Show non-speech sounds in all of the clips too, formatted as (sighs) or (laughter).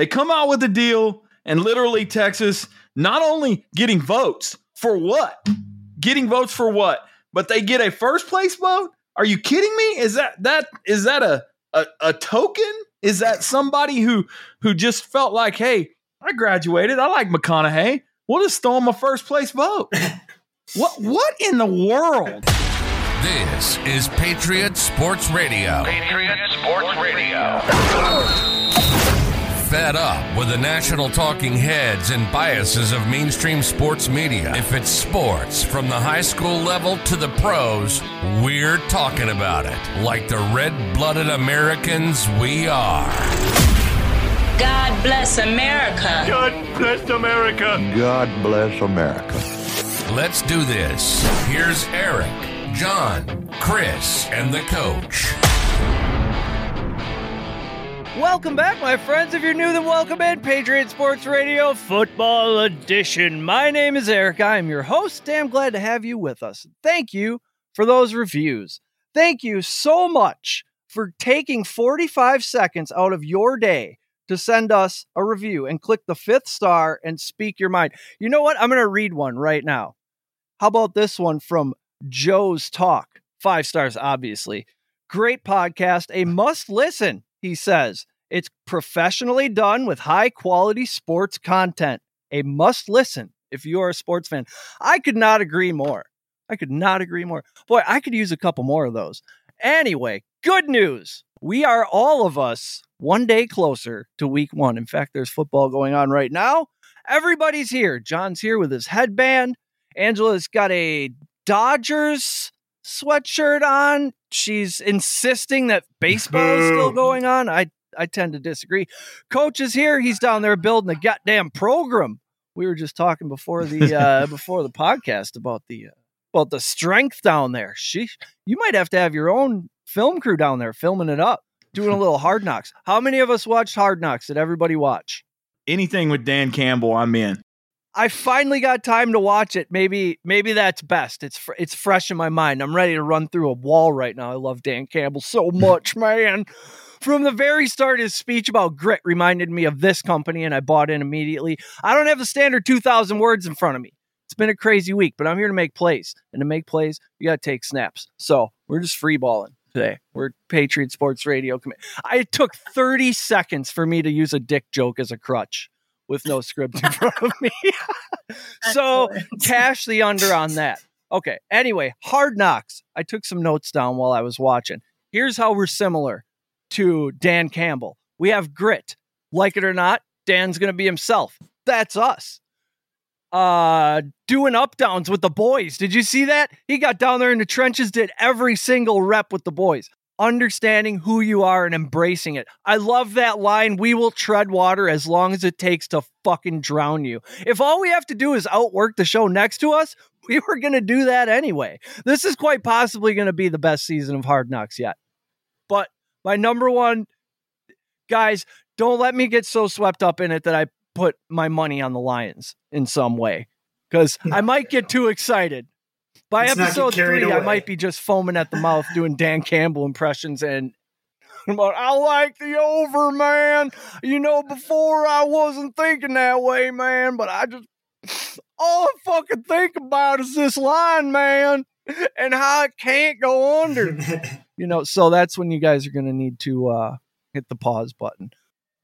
They come out with a deal, and literally Texas not only getting votes for what, getting votes for what, but they get a first place vote. Are you kidding me? Is that that is that a a, a token? Is that somebody who who just felt like, hey, I graduated. I like McConaughey. We'll just throw him a first place vote. (laughs) what what in the world? This is Patriot Sports Radio. Patriot Sports Radio. Fed up with the national talking heads and biases of mainstream sports media. If it's sports from the high school level to the pros, we're talking about it like the red blooded Americans we are. God bless America. God bless America. God bless America. Let's do this. Here's Eric, John, Chris, and the coach. Welcome back, my friends. If you're new, then welcome in Patriot Sports Radio Football Edition. My name is Eric. I am your host. Damn glad to have you with us. Thank you for those reviews. Thank you so much for taking 45 seconds out of your day to send us a review and click the fifth star and speak your mind. You know what? I'm going to read one right now. How about this one from Joe's Talk? Five stars, obviously. Great podcast, a must listen, he says. It's professionally done with high quality sports content. A must listen if you are a sports fan. I could not agree more. I could not agree more. Boy, I could use a couple more of those. Anyway, good news. We are all of us one day closer to week one. In fact, there's football going on right now. Everybody's here. John's here with his headband. Angela's got a Dodgers sweatshirt on. She's insisting that baseball is still (laughs) going on. I I tend to disagree. Coach is here. He's down there building the goddamn program. We were just talking before the (laughs) uh before the podcast about the uh, about the strength down there. She you might have to have your own film crew down there filming it up, doing a little hard knocks. How many of us watched Hard Knocks? Did everybody watch? Anything with Dan Campbell, I'm in. I finally got time to watch it. Maybe maybe that's best. It's fr- it's fresh in my mind. I'm ready to run through a wall right now. I love Dan Campbell so (laughs) much, man. From the very start, his speech about grit reminded me of this company, and I bought in immediately. I don't have the standard 2,000 words in front of me. It's been a crazy week, but I'm here to make plays. And to make plays, you got to take snaps. So we're just free balling today. We're Patriot Sports Radio. I it took 30 seconds for me to use a dick joke as a crutch with no script in front of me. (laughs) so cash the under on that. Okay. Anyway, hard knocks. I took some notes down while I was watching. Here's how we're similar to Dan Campbell. We have grit. Like it or not, Dan's going to be himself. That's us. Uh doing up downs with the boys. Did you see that? He got down there in the trenches, did every single rep with the boys. Understanding who you are and embracing it. I love that line. We will tread water as long as it takes to fucking drown you. If all we have to do is outwork the show next to us, (laughs) we were going to do that anyway. This is quite possibly going to be the best season of Hard Knocks yet. But my number one, guys, don't let me get so swept up in it that I put my money on the Lions in some way because I (laughs) might get too excited. By Let's episode three, I might be just foaming at the mouth doing Dan Campbell impressions and (laughs) I like the over, man. You know, before I wasn't thinking that way, man, but I just (sighs) all I fucking think about is this line, man, and how it can't go under. (laughs) you know, so that's when you guys are gonna need to uh hit the pause button.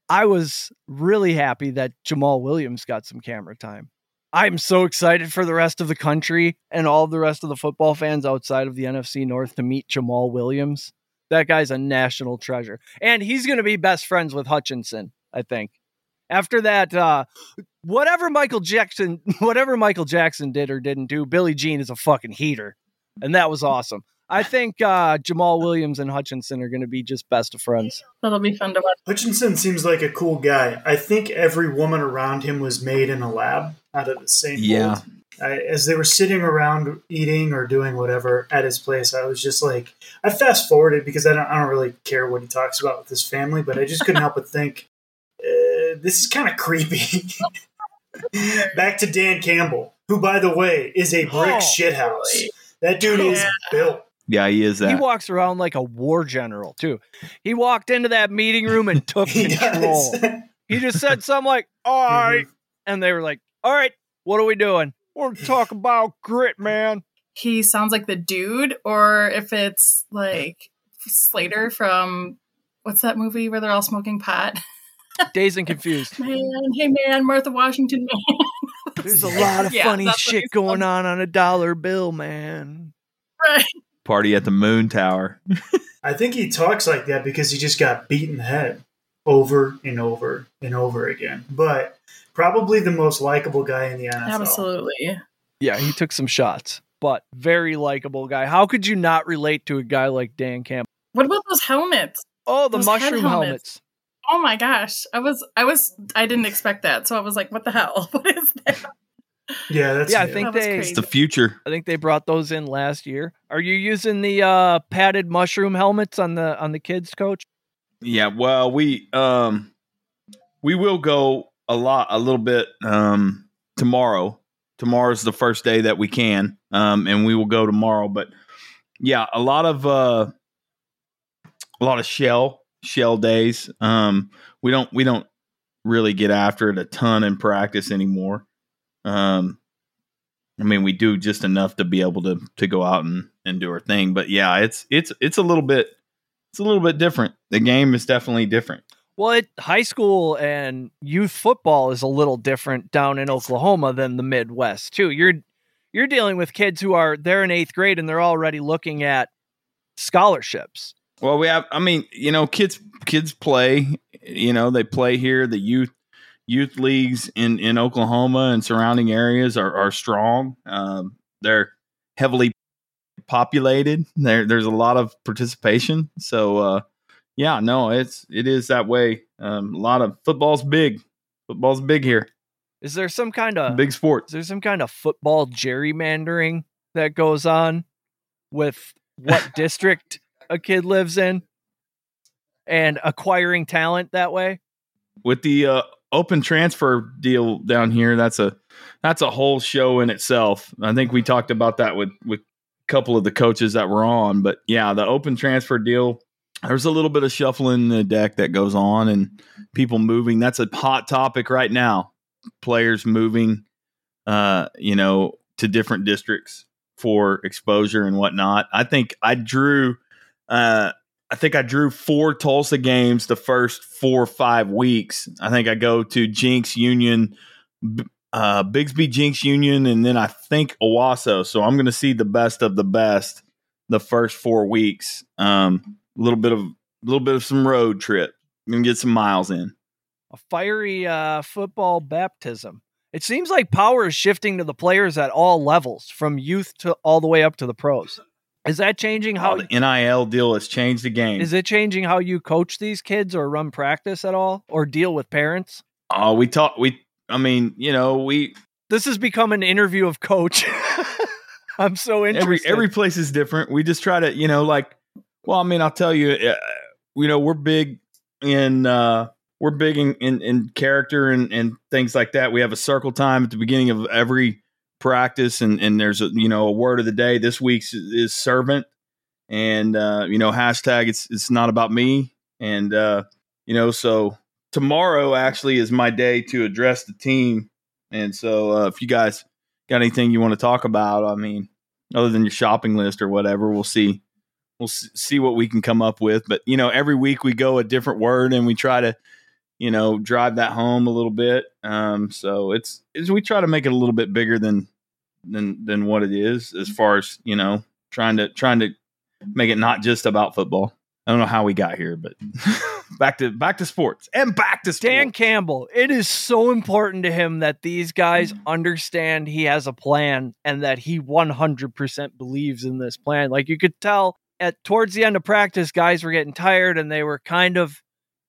I was really happy that Jamaal Williams got some camera time. I'm so excited for the rest of the country and all the rest of the football fans outside of the NFC North to meet Jamaal Williams. That guy's a national treasure. And he's going to be best friends with Hutchinson, I think. After that, uh, whatever Michael Jackson, (laughs) whatever Michael Jackson did or didn't do, Billie Jean is a fucking heater. And that was awesome. I think uh, Jamaal Williams and Hutchinson are going to be just best of friends. That'll be fun to watch. Hutchinson seems like a cool guy. I think every woman around him was made in a lab out of the same Yeah. mold. I, as they were sitting around eating or doing whatever at his place, I was just like, I fast forwarded because I don't, I don't really care what he talks about with his family, but I just couldn't help but think, uh, this is kind of creepy. (laughs) Back to Dan Campbell, who, by the way, is a brick Oh, shithouse. That dude is built. Yeah, he is that. He walks around like a war general too. He walked into that meeting room and took (laughs) He control. does. He just said something like, "All mm-hmm. right," and they were like, "All right, what are we doing? We're gonna talk about grit, man." he sounds like the dude, or if it's like Slater from what's that movie where they're all smoking pot? (laughs) Dazed and confused. Man, hey man, Martha Washington man. There's (laughs) a lot of Yeah, funny shit going on on a dollar bill, man. right. Party at the Moon Tower. I think he talks like that because he just got beaten in the head over and over and over again. But probably the most likable guy in the NFL. Absolutely. Yeah, he took some shots, but very likable guy. How could you not relate to a guy like Dan Campbell? What about those helmets? Oh, the Those mushroom helmets. helmets. Oh my gosh. I was I was I didn't expect that. So I was like, what the hell? (laughs) What is that? Yeah, that's Yeah, I think they. It's the future. I think they brought those in last year. Are you using the uh padded mushroom helmets on the on the kids coach? Yeah, well, we um we will go a lot a little bit um tomorrow. Tomorrow's the first day that we can. Um and we will go tomorrow, but yeah, a lot of uh a lot of shell shell days. Um we don't we don't really get after it a ton in practice anymore. Um I mean, we do just enough to be able to to go out and and do our thing, but yeah, it's it's it's a little bit it's a little bit different. The game is definitely different. Well, it, high school and youth football is a little different down in Oklahoma than the Midwest too. You're you're dealing with kids who are they're in eighth grade and they're already looking at scholarships. Well, we have. I mean, you know, kids kids play. You know, they play here. The youth youth leagues in in Oklahoma and surrounding areas are are strong. Um, they're heavily populated. There there's a lot of participation. So uh, yeah, no, it's it is that way. Um, a lot of football's big. Football's big here. Is there some kind of Big sport. is there some kind of football gerrymandering that goes on with what (laughs) district a kid lives in and acquiring talent that way? with the uh, open transfer deal down here that's a that's a whole show in itself. I think we talked about that with with a couple of the coaches that were on but yeah the open transfer deal there's a little bit of shuffling in the deck that goes on and people moving. That's a hot topic right now. Players moving uh you know to different districts for exposure and whatnot. I think i drew uh I think I drew four Tulsa games the first four or five weeks. I think I go to Jenks Union, uh, Bixby Jenks Union, and then I think Owasso. So I'm going to see the best of the best the first four weeks. Um, a little bit of a little bit of some road trip. I'm going to get some miles in. A fiery uh, football baptism. It seems like power is shifting to the players at all levels, from youth to all the way up to the pros. Is that changing How the NIL deal has changed the game. is it changing how you coach these kids or run practice at all or deal with parents? Oh, we talk. We, I mean, you know, we This has become an interview of coach. (laughs) I'm so every interested. every place is different. We just try to, you know, like, well, I mean, I'll tell you, uh, you know, we're big in uh, we're big in, in, in character and, and things like that. We have a circle time at the beginning of every practice, and and there's a you know a word of the day. This week's is servant, and uh, you know hashtag it's it's not about me, and uh, you know so tomorrow actually is my day to address the team, and so uh, if you guys got anything you want to talk about, I mean, other than your shopping list or whatever, we'll see. We'll see what we can come up with. But you know, every week we go a different word, and we try to, you know, drive that home a little bit. Um, so it's, it's we try to make it a little bit bigger than than than what it is, as far as you know, trying to trying to make it not just about football. I don't know how we got here, but (laughs) back to back to sports and back to sports. Dan Campbell, it is so important to him that these guys understand he has a plan and that he 100% believes in this plan. Like you could tell at towards the end of practice, guys were getting tired and they were kind of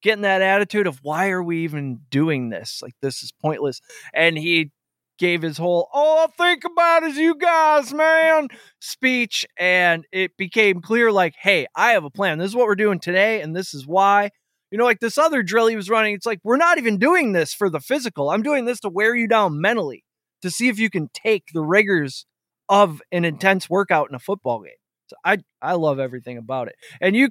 getting that attitude of why are we even doing this? Like this is pointless. And he gave his whole all I think about is you guys, man, speech. And it became clear like, hey, I have a plan. This is what we're doing today, and this is why. You know, like this other drill he was running, it's like, we're not even doing this for the physical. I'm doing this to wear you down mentally to see if you can take the rigors of an intense workout in a football game. So I I love everything about it. And you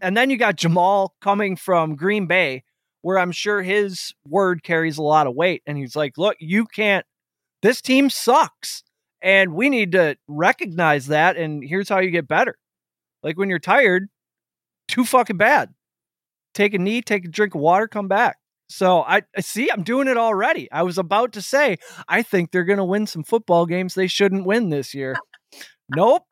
and then you got Jamaal coming from Green Bay, where I'm sure his word carries a lot of weight. And he's like, look, you can't, this team sucks. And we need to recognize that. And here's how you get better. Like when you're tired, too fucking bad. Take a knee, take a drink of water, come back. So I see I'm doing it already. I was about to say I think they're going to win some football games they shouldn't win this year. nope.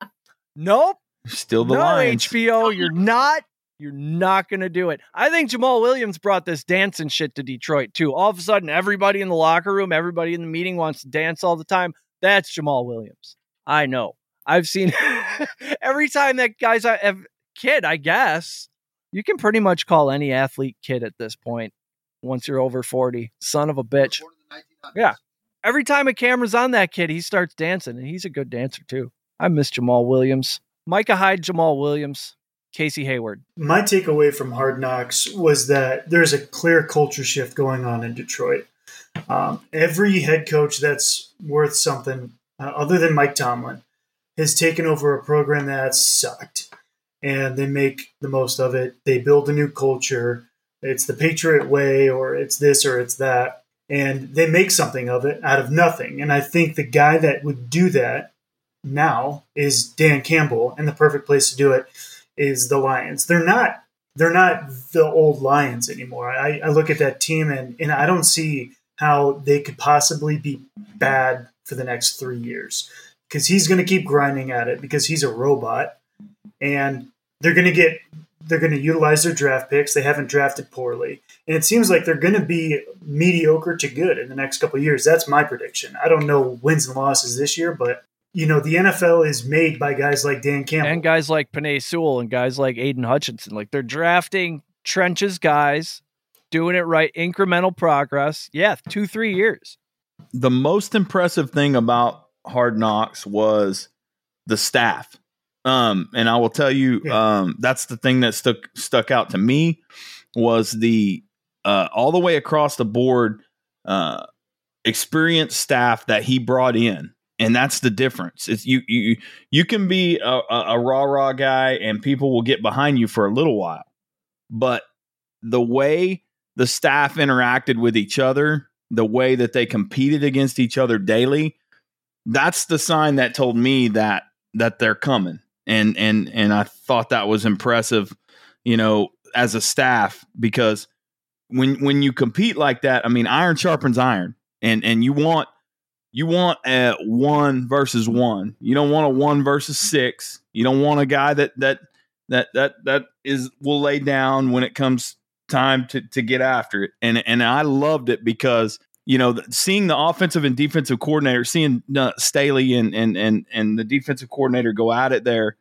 Nope. Still the no, Lions. HBO, you're not. You're not going to do it. I think Jamaal Williams brought this dancing shit to Detroit too. All of a sudden, everybody in the locker room, everybody in the meeting wants to dance all the time. That's Jamaal Williams. I know. I've seen (laughs) every time that guy's a a kid, I guess. You can pretty much call any athlete kid at this point once you're over 40. Son of a bitch. Yeah. Every time a camera's on that kid, he starts dancing, and he's a good dancer too. I miss Jamaal Williams. Micah Hyde, Jamaal Williams, Casey Hayward. My takeaway from Hard Knocks was that there's a clear culture shift going on in Detroit. Um, every head coach that's worth something, uh, other than Mike Tomlin, has taken over a program that sucked, and they make the most of it. They build a new culture. It's the Patriot way, or it's this, or it's that, and they make something of it out of nothing. And I think the guy that would do that now is Dan Campbell, and the perfect place to do it is the Lions. They're not they're not the old Lions anymore. I, I look at that team and, and I don't see how they could possibly be bad for the next three years because he's going to keep grinding at it because he's a robot and they're going to get they're going to utilize their draft picks. They haven't drafted poorly, and it seems like they're going to be mediocre to good in the next couple years. That's my prediction. I don't know wins and losses this year, but you know the NFL is made by guys like Dan Campbell. And guys like Penei Sewell and guys like Aidan Hutchinson. Like they're drafting trenches guys, doing it right, incremental progress. Yeah, two, three years. the most impressive thing about Hard Knocks was the staff. Um, and I will tell you, Yeah. um, that's the thing that stuck stuck out to me was the uh, all the way across the board uh, experienced staff that he brought in, and that's the difference. It's you you you can be a, a, a rah rah guy, and people will get behind you for a little while, but the way the staff interacted with each other, the way that they competed against each other daily, that's the sign that told me that that they're coming. And and and I thought that was impressive, you know, as a staff because when when you compete like that, I mean, iron sharpens iron, and and you want you want a one versus one. You don't want a one versus six. You don't want a guy that that that that that is will lay down when it comes time to to get after it. And and I loved it because you know seeing the offensive and defensive coordinator, seeing uh, Staley and and and and the defensive coordinator go at it there.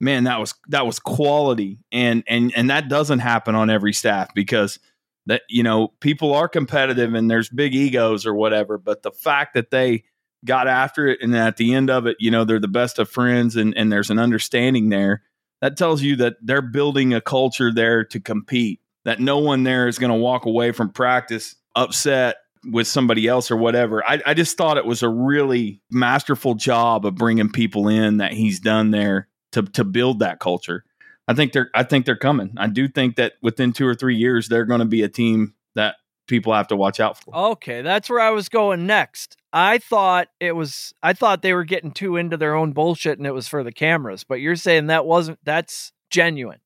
Man, that was that was quality, and and and that doesn't happen on every staff because that you know people are competitive and there's big egos or whatever. But the fact that they got after it and at the end of it, you know, they're the best of friends and and there's an understanding there. That tells you that they're building a culture there to compete. That no one there is going to walk away from practice upset with somebody else or whatever. I, I just thought it was a really masterful job of bringing people in that he's done there to to build that culture. I think they're I think they're coming. I do think that within two or three years they're going to be a team that people have to watch out for. Okay, that's where I was going next. I thought it was I thought they were getting too into their own bullshit and it was for the cameras, but you're saying that wasn't that's genuine.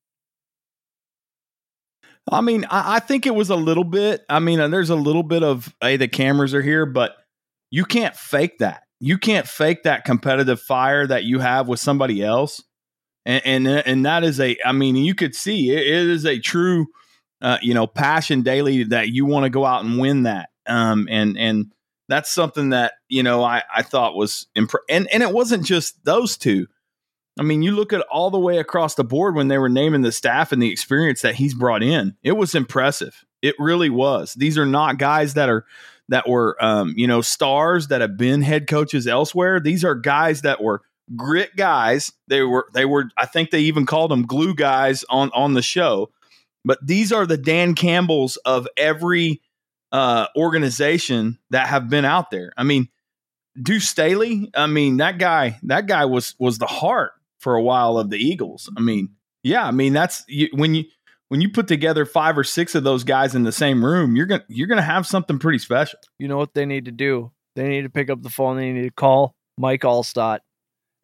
I mean, I, I think it was a little bit. I mean, uh, there's a little bit of hey, the cameras are here, but you can't fake that. You can't fake that competitive fire that you have with somebody else, and and, and that is a. I mean, you could see it, it is a true, uh, you know, passion daily that you want to go out and win that. Um, and and that's something that you know I I thought was imp- and and it wasn't just those two. I mean, you look at all the way across the board when they were naming the staff and the experience that he's brought in. It was impressive. It really was. These are not guys that are that were um, you know stars that have been head coaches elsewhere. These are guys that were grit guys. They were they were. I think they even called them glue guys on on the show. But these are the Dan Campbells of every uh, organization that have been out there. I mean, Deuce Staley. I mean, that guy. That guy was was the heart for a while of the Eagles. I mean, yeah. I mean, that's you, when you when you put together five or six of those guys in the same room, you're gonna you're gonna have something pretty special. You know what they need to do? They need to pick up the phone. They need to call Mike Alstott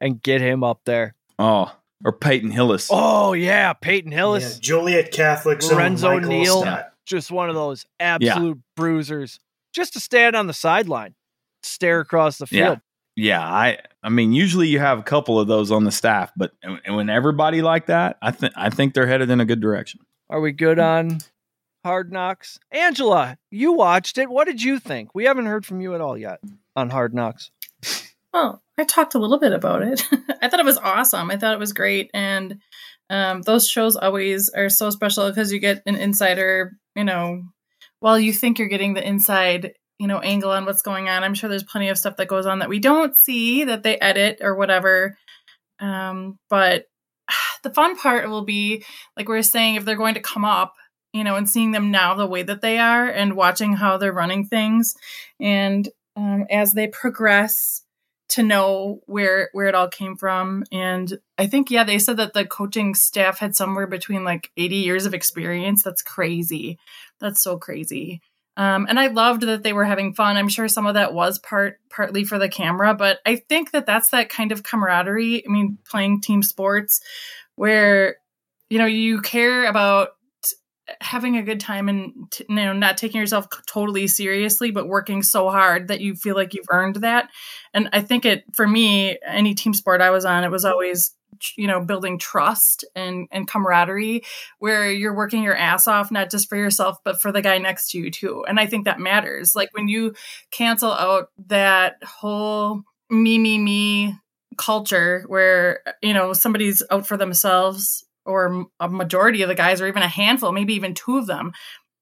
and get him up there. Oh, or Peyton Hillis. Oh yeah, Peyton Yeah, Hillis, Joliet Catholic, so Lorenzo Neal. Stott. just one of those absolute bruisers. Just to stand on the sideline, stare across the field. Yeah, I I mean, usually you have a couple of those on the staff, but when everybody like that, I think I think they're headed in a good direction. Are we good on Hard Knocks? Angela, you watched it. What did you think? We haven't heard from you at all yet on Hard Knocks. Well, I talked a little bit about it. (laughs) I thought it was awesome. I thought it was great, and um, those shows always are so special because you get an insider. You know, while you think you're getting the inside, you know, angle on what's going on, I'm sure there's plenty of stuff that goes on that we don't see that they edit or whatever. Um, but (sighs) the fun part will be, like we are saying, if they're going to come up, you know, and seeing them now the way that they are, and watching how they're running things, and um, as they progress to know where where it all came from. And i think yeah they said that the coaching staff had somewhere between like 80 years of experience. That's crazy. That's so crazy. Um, and i loved that they were having fun. I'm sure some of that was part partly for the camera but i think that that's that kind of camaraderie. I mean playing team sports where you know you care about having a good time and t- you know not taking yourself totally seriously but working so hard that you feel like you've earned that. And i think it for me any team sport i was on it was always you know building trust and and camaraderie where you're working your ass off not just for yourself but for the guy next to you too. And i think that matters. Like when you cancel out that whole me me me culture where you know somebody's out for themselves or a majority of the guys or even a handful maybe even two of them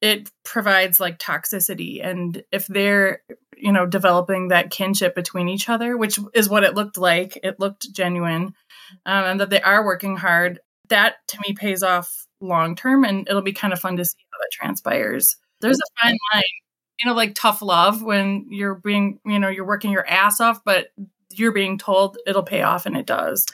it provides like toxicity. And if they're you know developing that kinship between each other which is what it looked like it looked genuine um, and that they are working hard that to me pays off long term and it'll be kind of fun to see how that transpires. There's a fine line you know like tough love when you're being you know you're working your ass off but you're being told it'll pay off and it does.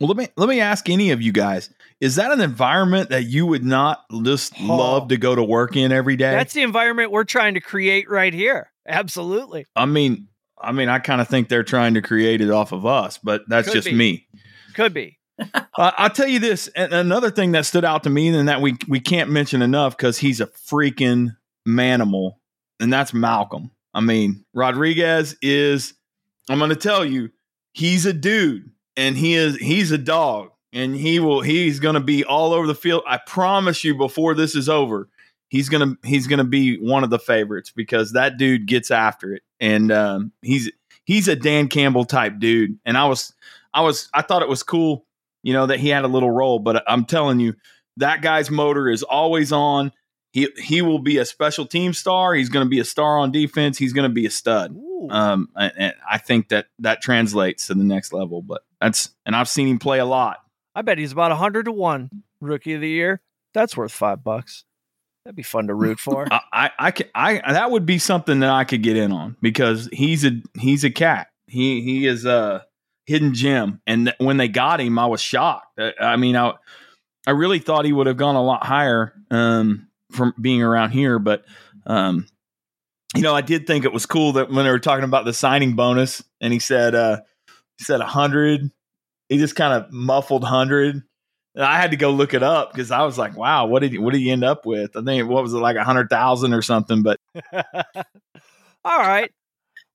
Well, let me let me ask any of you guys: Is that an environment that you would not just Oh. love to go to work in every day? That's the environment we're trying to create right here. Absolutely. I mean, I mean, I kind of think they're trying to create it off of us, but that's Could just be. me. Could be. (laughs) Uh, I'll tell you this, and another thing that stood out to me, and that we we can't mention enough because he's a freaking manimal, and that's Malcolm. I mean, Rodriguez is. I'm going to tell you, he's a dude, and he is he's a dog, and he will he's going to be all over the field. I promise you, before this is over, he's gonna he's gonna be one of the favorites because that dude gets after it, and um, he's he's a Dan Campbell type dude, and I was I was I thought it was cool you know that he had a little role but i'm telling you that guy's motor is always on. He he will be a special team star. He's going to be a star on defense. He's going to be a stud. Um and, and i think that that translates to the next level but that's and i've seen him play a lot I bet he's about 100 to 1 rookie of the year. That's worth 5 bucks. That'd be fun to root for. (laughs) I, I can i that would be something that i could get in on because he's a he's a cat he he is a hidden gem and when they got him i was shocked i, mean i i really thought he would have gone a lot higher um from being around here but um you know i did think it was cool that when they were talking about the signing bonus and he said uh he said a 100 he just kind of muffled 100 and I had to go look it up because I was like, "Wow, what did he, what did he end up with?" I think what was it like a hundred thousand or something? But (laughs) All right.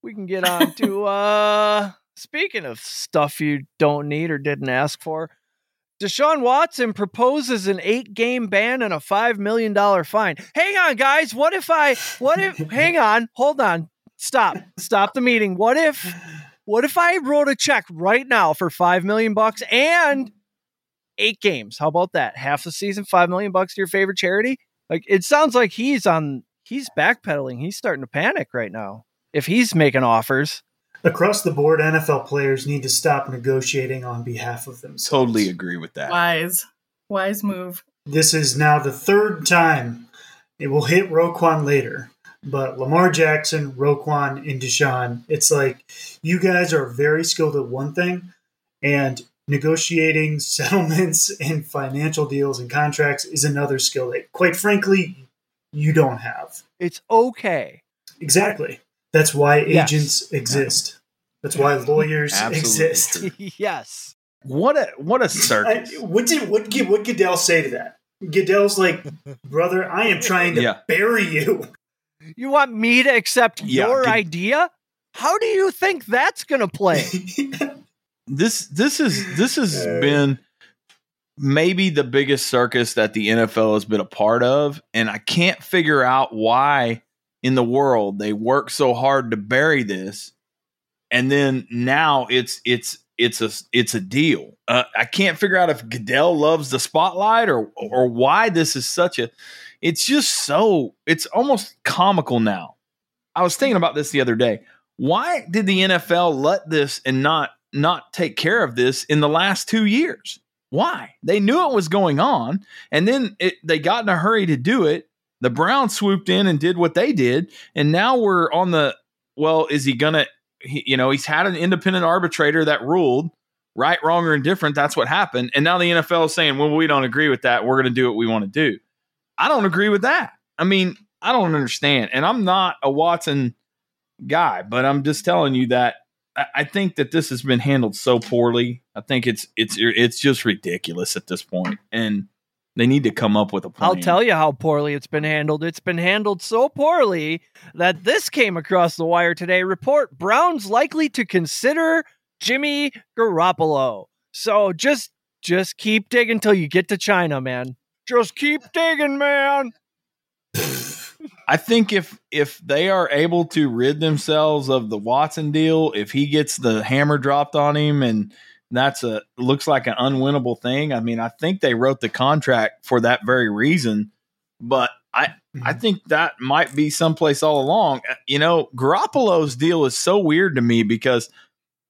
We can get on to (laughs) uh speaking of stuff you don't need or didn't ask for. Deshaun Watson proposes an eight game ban and a five million dollar fine. Hang on, guys. What if I what if hang (laughs) on, hold on. Stop. Stop the meeting. What if what if I wrote a check right now for five million bucks and eight games? How about that? Half the season, five million bucks to your favorite charity? Like it sounds like he's on he's backpedaling. He's starting to panic right now. If he's making offers. Across the board, NFL players need to stop negotiating on behalf of themselves. totally agree with that. Wise, wise move. This is now the third time it will hit Roquan later. But Lamar Jackson, Roquan, and Deshaun, it's like you guys are very skilled at one thing, and negotiating (laughs) settlements and financial deals and contracts is another skill that, quite frankly, you don't have. It's okay. Exactly. That's why Yes. agents exist. That's why lawyers (laughs) exist. (laughs) yes. What a what a circus. what did what did what Goodell say to that? Goodell's like, brother, I am trying to Yeah. bury you. You want me to accept Yeah, your good- idea? How do you think that's going to play? (laughs) this this is this has been maybe the biggest circus that the NFL has been a part of and I can't figure out why in the world they work so hard to bury this and then now it's it's it's a it's a deal. Uh, I can't figure out if Goodell loves the spotlight or or why this is such a it's just so it's almost comical now. I was thinking about this the other day. Why did the NFL let this and not not take care of this in the last 2 years? Why? They knew it was going on and then it, they got in a hurry to do it. The Browns swooped in and did what they did and now we're on the well, is he going to you know, he's had an independent arbitrator that ruled right, wrong, or indifferent. That's what happened. And now the NFL is saying, well, we don't agree with that. We're going to do what we want to do. I don't agree with that. I mean, I don't understand. And I'm not a Watson guy, but I'm just telling you that I, think that this has been handled so poorly. I think it's it's it's just ridiculous at this point, and they need to come up with a plan. I'll tell you how poorly it's been handled. It's been handled so poorly that this came across the wire today. Report Browns likely to consider Jimmy Garoppolo. So just just keep digging till you get to China, man. Just keep digging, man. I think if if they are able to rid themselves of the Watson deal, if he gets the hammer dropped on him and that's a looks like an unwinnable thing. I mean, I think they wrote the contract for that very reason, but I I think that might be someplace all along. Uh, You know, Garoppolo's deal is so weird to me because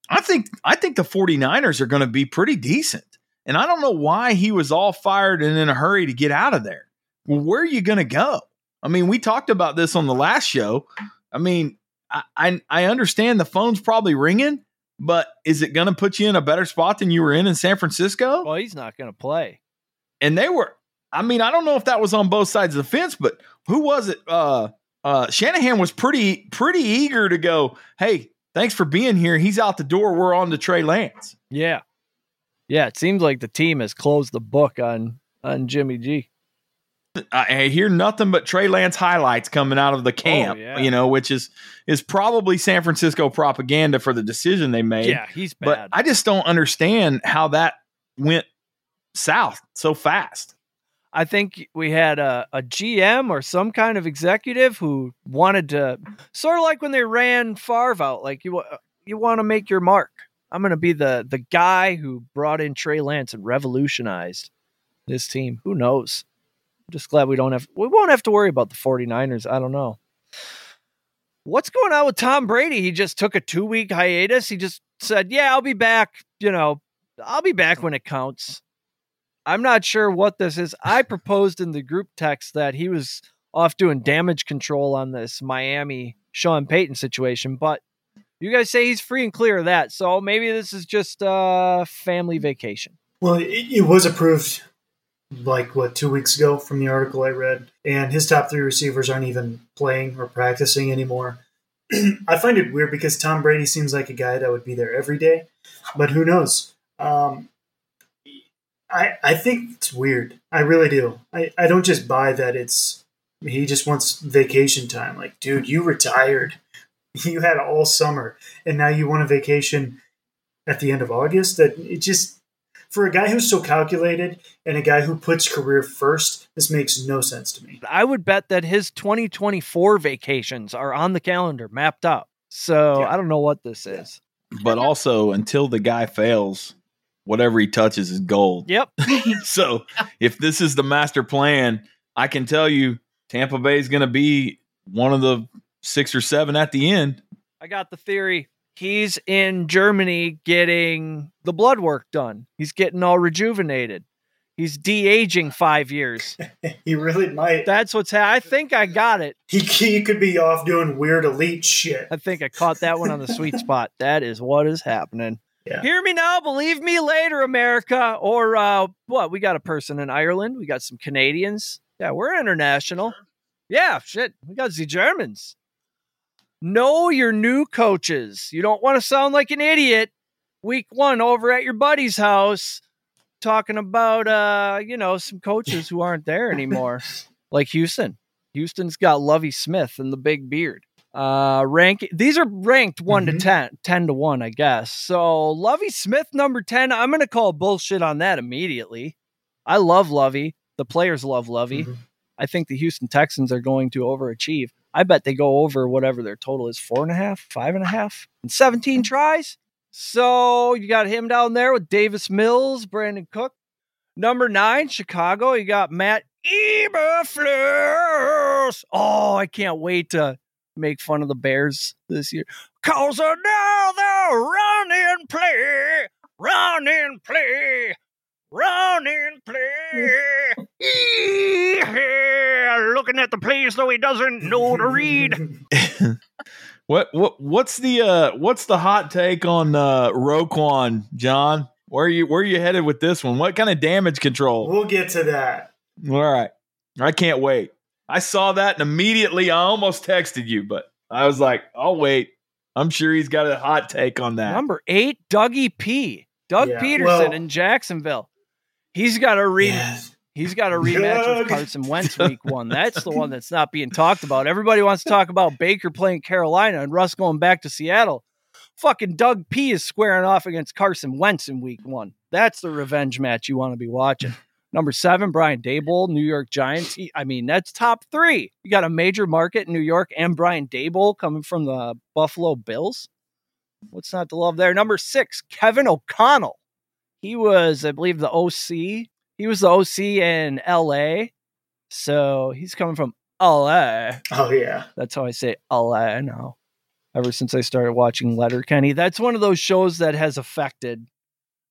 I think I think the 49ers are going to be pretty decent. And I don't know why he was all fired and in a hurry to get out of there. Well, where are you going to go? I mean, we talked about this on the last show. I mean, I I, I understand the phone's probably ringing, but is it going to put you in a better spot than you were in in San Francisco? Well, he's not going to play. and they were I mean, I don't know if that was on both sides of the fence, but who was it? Uh uh Shanahan was pretty pretty eager to go, "Hey, thanks for being here. He's out the door. We're on to Trey Lance." Yeah. Yeah, it seems like the team has closed the book on on Jimmy G. I hear nothing but Trey Lance highlights coming out of the oh, camp, yeah. you know, which is is probably San Francisco propaganda for the decision they made. Yeah, he's but. I just don't understand how that went south so fast. I think we had a, a GM or some kind of executive who wanted to sort of like when they ran Favre out, like you you want to make your mark. I'm going to be the the guy who brought in Trey Lance and revolutionized this team. Who knows? I'm just glad we don't have we won't have to worry about the 49ers. I don't know. What's going on with Tom Brady? He just took a 2-week hiatus. He just said, "Yeah, I'll be back, you know, I'll be back when it counts." I'm not sure what this is. I (laughs) proposed in the group text that he was off doing damage control on this Miami Sean Payton situation, but you guys say he's free and clear of that. So maybe this is just a family vacation. Well, it, it was approved like what two weeks ago from the article I read, and his top three receivers aren't even playing or practicing anymore. (clears throat) I find it weird because Tom Brady seems like a guy that would be there every day, but who knows? Um, I I think it's weird. I really do. I, I don't just buy that it's he just wants vacation time. Like, dude, you retired. (laughs) You had all summer, and now you want a vacation at the end of August. That it just for a guy who's so calculated and a guy who puts career first, this makes no sense to me. I would bet that his 2024 vacations are on the calendar, mapped out. So Yeah. I don't know what this is. But also, until the guy fails, whatever he touches is gold. Yep. (laughs) (laughs) so if this is the master plan, I can tell you Tampa Bay is going to be one of the six or seven at the end. I got the theory. He's in Germany getting the blood work done. He's getting all rejuvenated. He's de-aging five years. (laughs) He really might. That's what's ha- I think I got it. He, he could be off doing weird elite shit. I think I caught that one on the sweet (laughs) spot. That is what is happening. Yeah. Hear me now, believe me later, America. Or uh, what? We got a person in Ireland. We got some Canadians. Yeah, we're international. Yeah, shit. We got the Germans. Know your new coaches. You don't want to sound like an idiot. Week one over at your buddy's house, talking about uh, you know, some coaches who aren't there (laughs) anymore. like Houston. Houston's got Lovie Smith and the big beard. Uh rank these are ranked one Mhm. to 10, 10 to 1, I guess. So Lovie Smith number 10, I'm gonna call bullshit on that immediately. I love Lovie. The players love Lovie. Mhm. I think the Houston Texans are going to overachieve. I bet they go over whatever their total is four and a half, five and a half, and 17 (laughs) tries. So you got him down there with Davis Mills, Brandin Cook. Number nine, Chicago. You got Matt Eberflus. Oh, I can't wait to make fun of the Bears this year. Cause another running play, running play, running play. (laughs) Looking at the plays though he doesn't know to read. (laughs) What what what's the uh what's the hot take on uh Roquan, John? Where are you where are you headed with this one? What kind of damage control? We'll get to that. All right. I can't wait. I saw that and immediately I almost texted you, but I was like, I'll wait. I'm sure he's got a hot take on that. Number eight, Dougie P. Doug Yeah, Pederson well- in Jacksonville. He's got a re- Yes. he's got a (laughs) rematch with Carson Wentz week one. That's the one that's not being talked about. Everybody wants to talk about Baker playing Carolina and Russ going back to Seattle. Fucking Doug P is squaring off against Carson Wentz in week one. That's the revenge match you want to be watching. Number seven, Brian Daboll, New York Giants. He- I mean, that's top three. You got a major market in New York and Brian Daboll coming from the Buffalo Bills. What's not to love there? Number six, Kevin O'Connell. He was, I believe, the OC. He was the OC in LA. So he's coming from LA. Oh yeah. That's how I say LA now. Ever since I started watching Letterkenny, that's one of those shows that has affected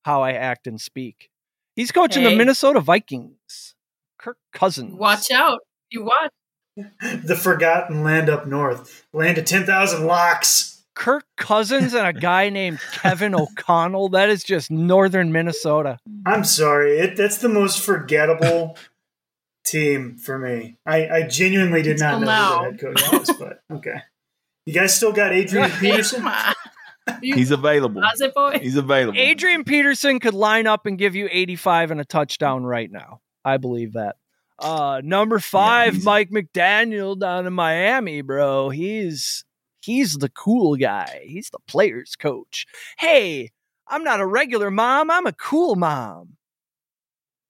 how I act and speak. He's coaching the Minnesota Vikings. Kirk Cousins. Watch out. You watch. (laughs) The forgotten land up north. Land of ten thousand locks. Kirk Cousins and a guy named Kevin O'Connell. That is just northern Minnesota. I'm sorry. It, that's the most forgettable team for me. I, I genuinely did not know Until now. who the head coach was, but okay. You guys still got Adrian (laughs) Peterson? Come on. You He's available. He's available. Adrian Peterson could line up and give you 85 and a touchdown right now. I believe that. Uh number 5 he's- Mike McDaniel down in Miami, bro. He's he's the cool guy. He's the players coach. Hey, I'm not a regular mom, I'm a cool mom.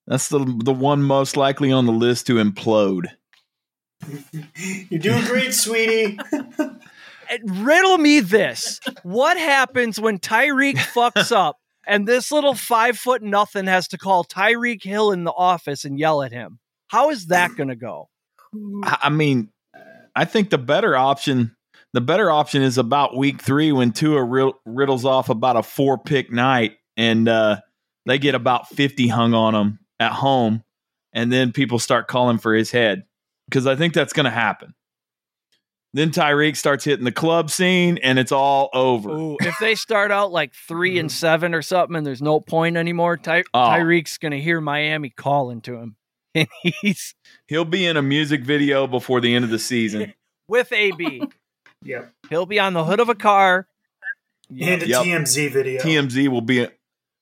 That's the the one most likely on the list to implode. (laughs) You're doing great, sweetie. (laughs) And riddle me this. What happens when Tyreek fucks up and this little 5 foot nothing has to call Tyreek Hill in the office and yell at him? How is that going to go? I I mean, I think the better option, the better option is about week three when Tua riddles off about a four pick night and uh, they get about 50 hung on them at home. And then people start calling for his head because I think that's going to happen. Then Tyreek starts hitting the club scene and it's all over. Ooh, if they start out like three and seven or something, and there's no point anymore, Ty- Oh. Tyreek's gonna hear Miami calling to him, (laughs) and he's He'll be in a music video before the end of the season. (laughs) with AB. Yep. He'll be on the hood of a car. And a Yep. TMZ video. TMZ will be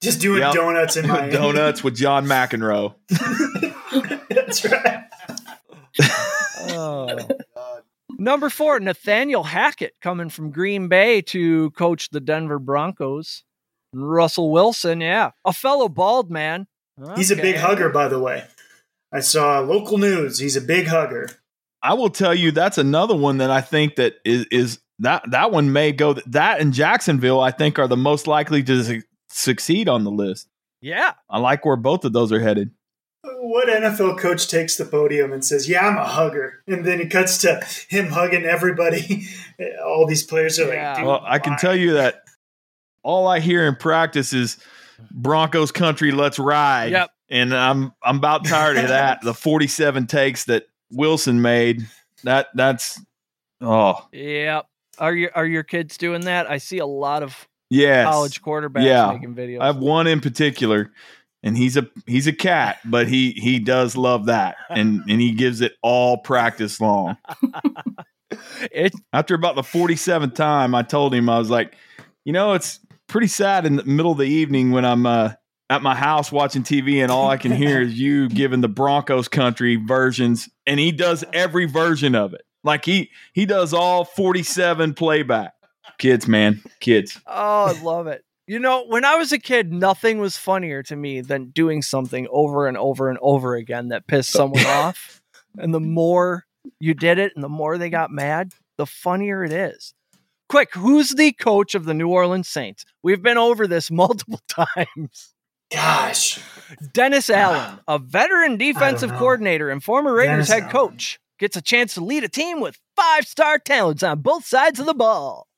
Just doing Yep. donuts in (laughs) my donuts with John McEnroe. (laughs) That's right. Oh. (laughs) oh Number four, Nathaniel Hackett coming from Green Bay to coach the Denver Broncos. Russell Wilson, yeah, a fellow bald man. He's a big hugger, by the way. I saw local news. He's a big hugger. I will tell you that's another one that I think that is is that that one may go that and Jacksonville I think are the most likely to su- succeed on the list. Yeah, I like where both of those are headed. What NFL coach takes the podium and says, "Yeah, I'm a hugger," and then it cuts to him hugging everybody. (laughs) All these players are Yeah. like, Dude, Well, I can why?" tell you that all I hear in practice is Broncos country, let's ride. Yep. And I'm I'm about tired of that. (laughs) The 47 takes that Wilson made. That that's oh yeah. Are your are your kids doing that? I see a lot of Yes. college quarterbacks Yeah. making videos. I have one in particular, and he's a he's a cat, but he he does love that, and (laughs) and he gives it all practice long. (laughs) it After about the forty seventh time, I told him I was like, you know, it's pretty sad in the middle of the evening when I'm uh, at my house watching TV, and all I can hear is you giving the Broncos country versions, and he does every version of it. Like he he does all forty seven playback. Kids, man, kids. Oh, I love it. You know, when I was a kid, nothing was funnier to me than doing something over and over and over again that pissed someone (laughs) off. And the more you did it and the more they got mad, the funnier it is. Quick, who's the coach of the New Orleans Saints? We've been over this multiple (laughs) times. Gosh, Dennis ah. Allen, a veteran defensive coordinator and former Raiders Dennis head Allen. coach, gets a chance to lead a team with five star talents on both sides of the ball.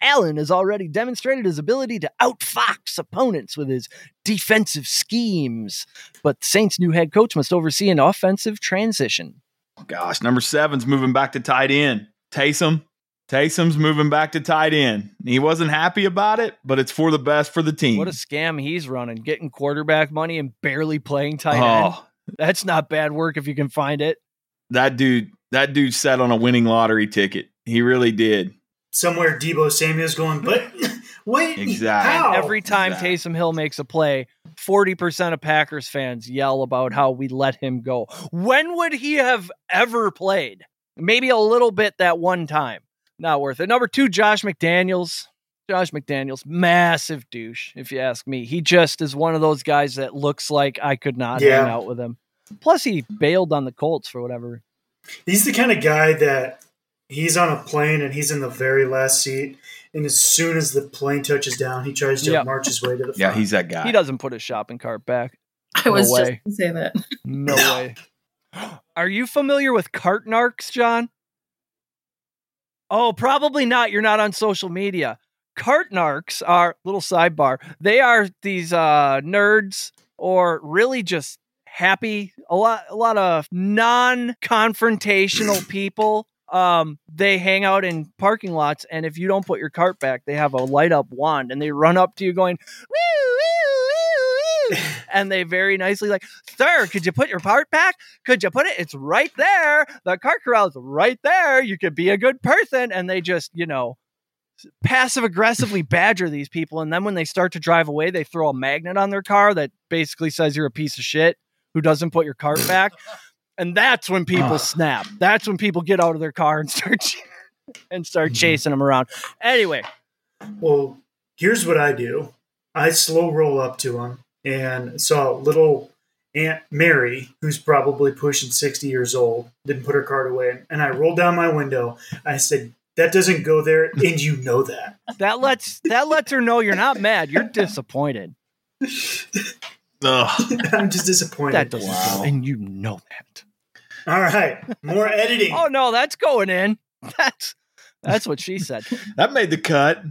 Allen has already demonstrated his ability to outfox opponents with his defensive schemes, but the Saints' new head coach must oversee an offensive transition. Gosh, number seven's moving back to tight end. Taysom. Taysom's moving back to tight end. He wasn't happy about it, but it's for the best for the team. What a scam he's running, getting quarterback money and barely playing tight oh. end. oh, That's not bad work if you can find it. that dude, that dude sat on a winning lottery ticket. He really did. somewhere Deebo Samuel's going, but (laughs) wait, Exactly. how? Every time Exactly. Taysom Hill makes a play, 40% of Packers fans yell about how we let him go. When would he have ever played? Maybe a little bit that one time. Not worth it. Number two, Josh McDaniels. Josh McDaniels, massive douche, if you ask me. He just is one of those guys that looks like I could not Yeah. hang out with him. Plus, he bailed on the Colts for whatever. He's the kind of guy that he's on a plane and he's in the very last seat, and as soon as the plane touches down, he tries to Yeah. march his way to the (laughs) front. Yeah, he's that guy. He doesn't put his shopping cart back. I was No just way. to say that. No (laughs) way. (gasps) Are you familiar with cart narcs, John? Oh, probably not. You're not on social media. Cart narcs are little sidebar. They are these uh nerds or really just happy a lot a lot of non-confrontational (clears throat) people. Um they hang out in parking lots and if you don't put your cart back, they have a light up wand and they run up to you going woo (laughs) and they very nicely like, "Sir, could you put your part back? Could you put it? It's right there. The cart corral is right there. You could be a good person." And they just, you know, passive aggressively (laughs) badger these people. And then when they start to drive away, they throw a magnet on their car that basically says you're a piece of shit who doesn't put your cart (laughs) back. And that's when people Ugh. snap. That's when people get out of their car and start and start mm-hmm. chasing them around. Anyway, Well, here's what I do. I slow roll up to him and saw little Aunt Mary, who's probably pushing 60 years old, didn't put her card away. And I rolled down my window. I said, That doesn't go there, and you know that. that lets that lets her know you're not mad. You're (laughs) disappointed. Ugh. (laughs) I'm just disappointed. That doesn't Wow. and you know that. All right, more editing. Oh no, that's going in. (laughs) That's that's what she said. (laughs) That made the cut.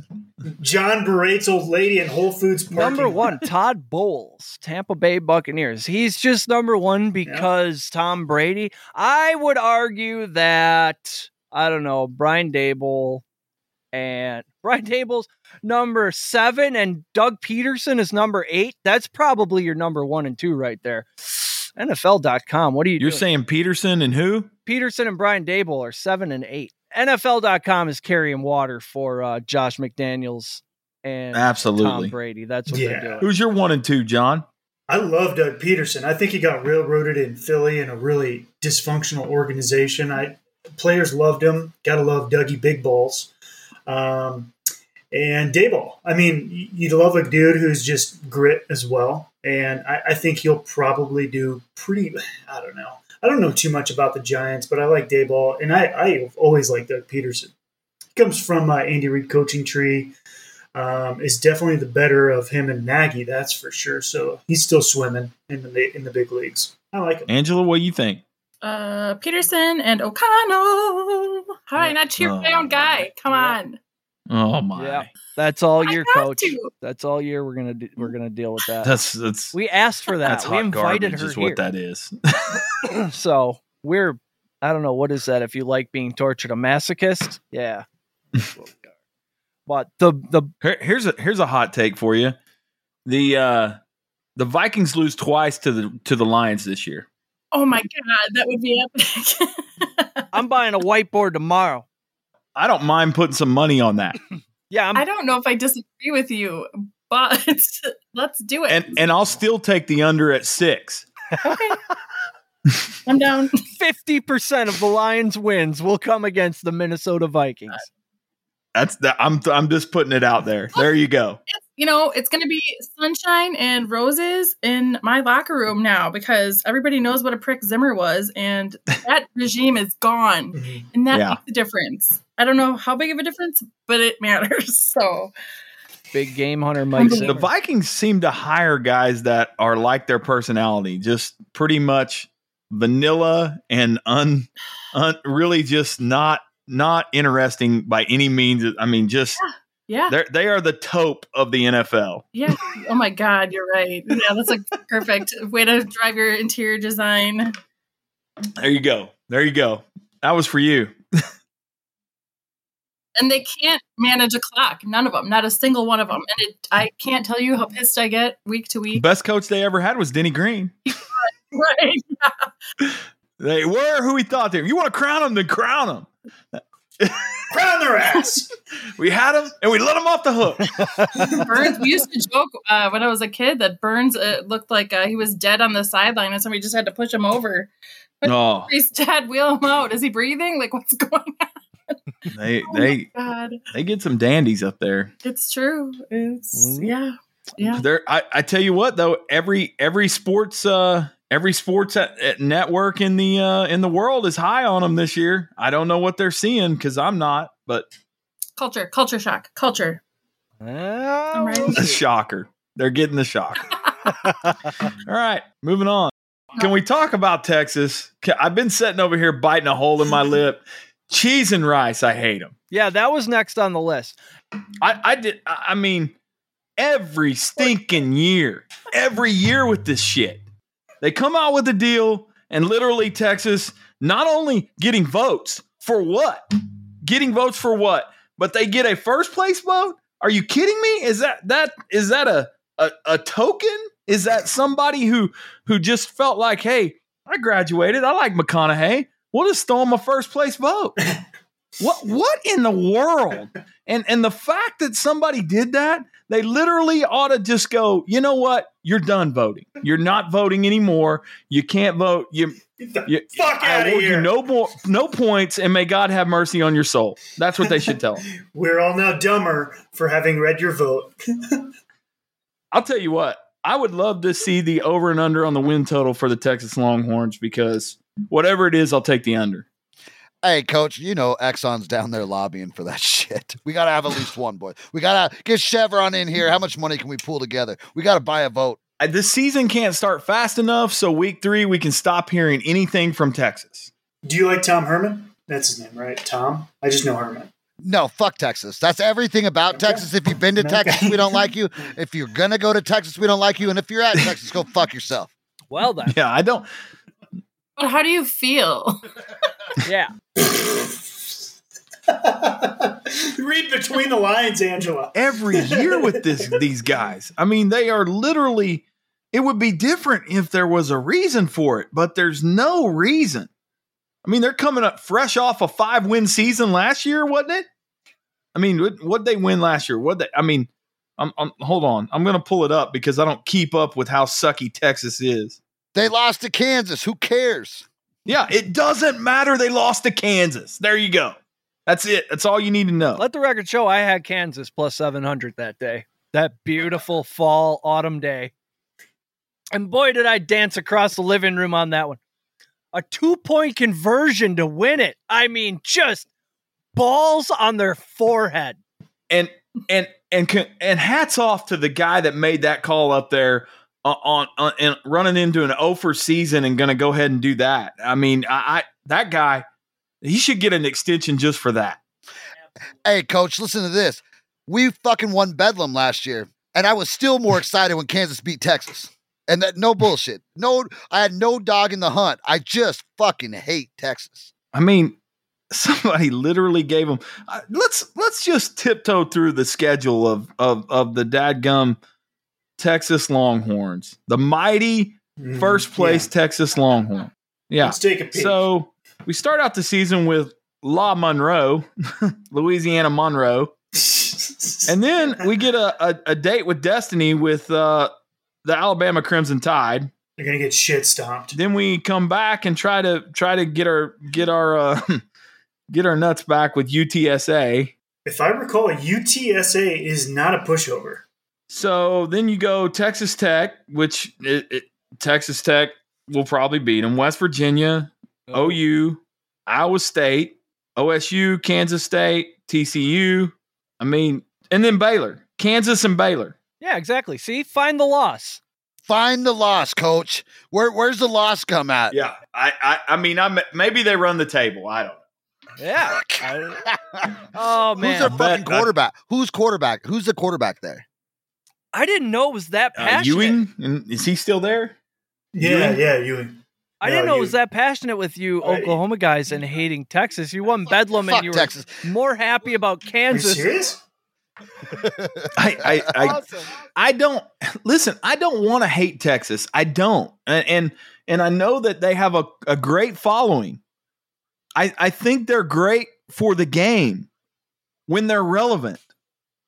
John berates old lady in Whole Foods parking number one, Todd Bowles, Tampa Bay Buccaneers. He's just number one because Tom Brady. I would argue that I don't know Brian Daboll and Brian Daboll's number seven, and Doug Pederson is number eight. That's probably your number one and two right there. NFL.com. What are you You're doing? saying Pederson and who? Pederson and Brian Daboll are seven and eight. NFL.com is carrying water for uh, Josh McDaniels and Absolutely. Tom Absolutely. Brady. That's what Yeah. they're doing. Who's your one and two, John? I love Doug Pederson. I think he got railroaded in Philly in a really dysfunctional organization. I players loved him. Gotta love Dougie Big Balls. Um, and Daboll. I mean, you'd love a dude who's just grit as well. And I, I think he'll probably do pretty. (sighs) I don't know. I don't know too much about the Giants, but I like Daboll, and I I always like Doug Pederson. He comes from uh, Andy Reid coaching tree. Um, is definitely the better of him and Nagy, that's for sure. So he's still swimming in the in the big leagues. I like him. Angela, what do you think? Uh, Pederson and O'Connell. How did I not cheer for my own guy? Come Yeah. on. Oh my. Yeah. That's all I year, have coach. to. That's all year. We're gonna do, we're gonna deal with (sighs) that. That's that's we asked for that. that's we hot invited garbage her is here. what that is. (laughs) (clears throat) so we're I don't know what is that. If you like being tortured, a masochist. Yeah. (laughs) But the the Here- here's a here's a hot take for you. The uh the Vikings lose twice to the to the Lions this year. Oh my god, that would be epic. (laughs) I'm buying a whiteboard tomorrow. I don't mind putting some money on that. (laughs) Yeah, I'm I don't know if I disagree with you, but (laughs) let's do it. And and I'll still take the under at 6. Okay. (laughs) I'm down. fifty percent of the Lions' wins will come against the Minnesota Vikings. That's that I'm I'm just putting it out there. There you go. You know, it's going to be sunshine and roses in my locker room now because everybody knows what a prick Zimmer was, and that (laughs) regime is gone, mm-hmm. and that Yeah. makes a difference. I don't know how big of a difference, but it matters. (laughs) So Big game hunter Mike. Unbelievable. The Vikings seem to hire guys that are like their personality, just pretty much vanilla and un, un really just not not interesting by any means. I mean, just yeah, they they are the taupe of the NFL. yeah. Oh my God, you're right. Yeah, that's a perfect way to drive your interior design. There you go. There you go. That was for you. And they can't manage a clock. None of them. Not a single one of them. And it, I can't tell you how pissed I get week to week. Best coach they ever had was Denny Green. (laughs) Right. They were who we thought they were. You want to crown them, then crown them. Crown their ass. We had them and we let them off the hook. (laughs) Burns. We used to joke uh, when I was a kid that Burns uh, looked like uh, he was dead on the sideline, and somebody just had to push him over. Oh, He's dead. Wheel him out. Is he breathing? Like what's going on? they (laughs) Oh they God, they get some dandies up there. it's true. It's yeah, yeah. There, I, I tell you what though, every every sports uh every sports at, at network in the uh in the world is high on them this year. I don't know what they're seeing because I'm not, but Culture, culture shock, culture. Ready. a (laughs) shocker. They're getting the shock. (laughs) All right, moving on. Can we talk about Texas? I've been sitting over here biting a hole in my (laughs) lip. Cheese and rice, I hate them. yeah, that was next on the list. I, I did. I I mean, every stinking year, every year with this shit, they come out with a deal, and literally Texas not only getting votes for what, getting votes for what, but they get a first place vote. Are you kidding me? Is that that is that a a, a token? Is that somebody who who just felt like, hey, I graduated, I like McConaughey, we'll just throw him a first place vote. (laughs) what what in the world? (laughs) And and the fact that somebody did that, they literally ought to just go, you know what? You're done voting. You're not voting anymore. You can't vote. You, you fuck out of here. no more no points, and may God have mercy on your soul. That's what they should tell. 'em. (laughs) We're all now dumber for having read your vote. (laughs) I'll tell you what. I would love to see the over and under on the win total for the Texas Longhorns because whatever it is, I'll take the under. Hey, coach, you know Exxon's down there lobbying for that (laughs) shit. We got to have at least one, boy. We got to get Chevron in here. How much money can we pull together? We got to buy a vote. I- This season can't start fast enough, so week three we can stop hearing anything from Texas. Do you like Tom Herman? That's his name, right? Tom? I just know Herman. No, fuck Texas. That's everything about Okay. Texas. If you've been to Okay. Texas, we don't like you. (laughs) If you're going to go to Texas, we don't like you. And if you're at Texas, go fuck yourself. Well then, (laughs) Yeah, I don't. But how do you feel? (laughs) yeah. (laughs) Read between the lines, Angela. every year with this (laughs) these guys. I mean, they are literally it would be different if there was a reason for it, but there's no reason. I mean, they're coming up fresh off a five win season last year, wasn't it? I mean, what what they win last year? What they I mean, I'm, I'm hold on. I'm going to pull it up because I don't keep up with how sucky Texas is. They lost to Kansas. Who cares? Yeah, it doesn't matter they lost to Kansas. There you go. That's it. That's all you need to know. Let the record show I had Kansas plus 700 that day. That beautiful fall autumn day. And boy, did I dance across the living room on that one. A two point conversion to win it. I mean, just balls on their forehead. and and and and hats off to the guy that made that call up there on on, on and running into an over season and going to go ahead and do that. I mean, I, I that guy he should get an extension just for that. Hey, coach, listen to this. We fucking won Bedlam last year, and I was still more (laughs) excited when Kansas beat Texas. And that no bullshit. No, I had no dog in the hunt. I just fucking hate Texas. I mean, somebody (laughs) literally gave him. Uh, let's let's just tiptoe through the schedule of of of the dadgum Texas Longhorns, the mighty Mhm. first place Texas Longhorn. Yeah. Yeah. Let's take a peek. So we start out the season with La Monroe, (laughs) Louisiana Monroe, (laughs) and then we get a, a, a date with Destiny with uh, the Alabama Crimson Tide. They're gonna get shit stomped. Then we come back and try to try to get our get our uh, (laughs) get our nuts back with UTSA. If I recall, UTSA is not a pushover. So then you go Texas Tech, which it, it, Texas Tech will probably beat them. West Virginia, oh. OU, Iowa State, OSU, Kansas State, TCU. I mean, and then Baylor, Kansas and Baylor. Yeah, exactly. See, find the loss. Find the loss, coach. Where where's the loss come at? Yeah, I, I, I mean, I maybe they run the table. I don't. know. Yeah. (laughs) I- oh Who's man, their bet- fucking quarterback? Who's quarterback? Who's the quarterback there? I didn't know it was that Uh, passionate. Ewing, and is he still there? Yeah, Ewing? yeah, Ewing. I didn't No, know it was that passionate with you Uh, Oklahoma guys and hating Texas. You won Bedlam Fuck and you were Texas. more happy about Are you Kansas. serious? (laughs) I, I, I, Awesome. I don't listen. I don't want to hate Texas. I don't, and and, and I know that they have a, a great following. I I think they're great for the game when they're relevant,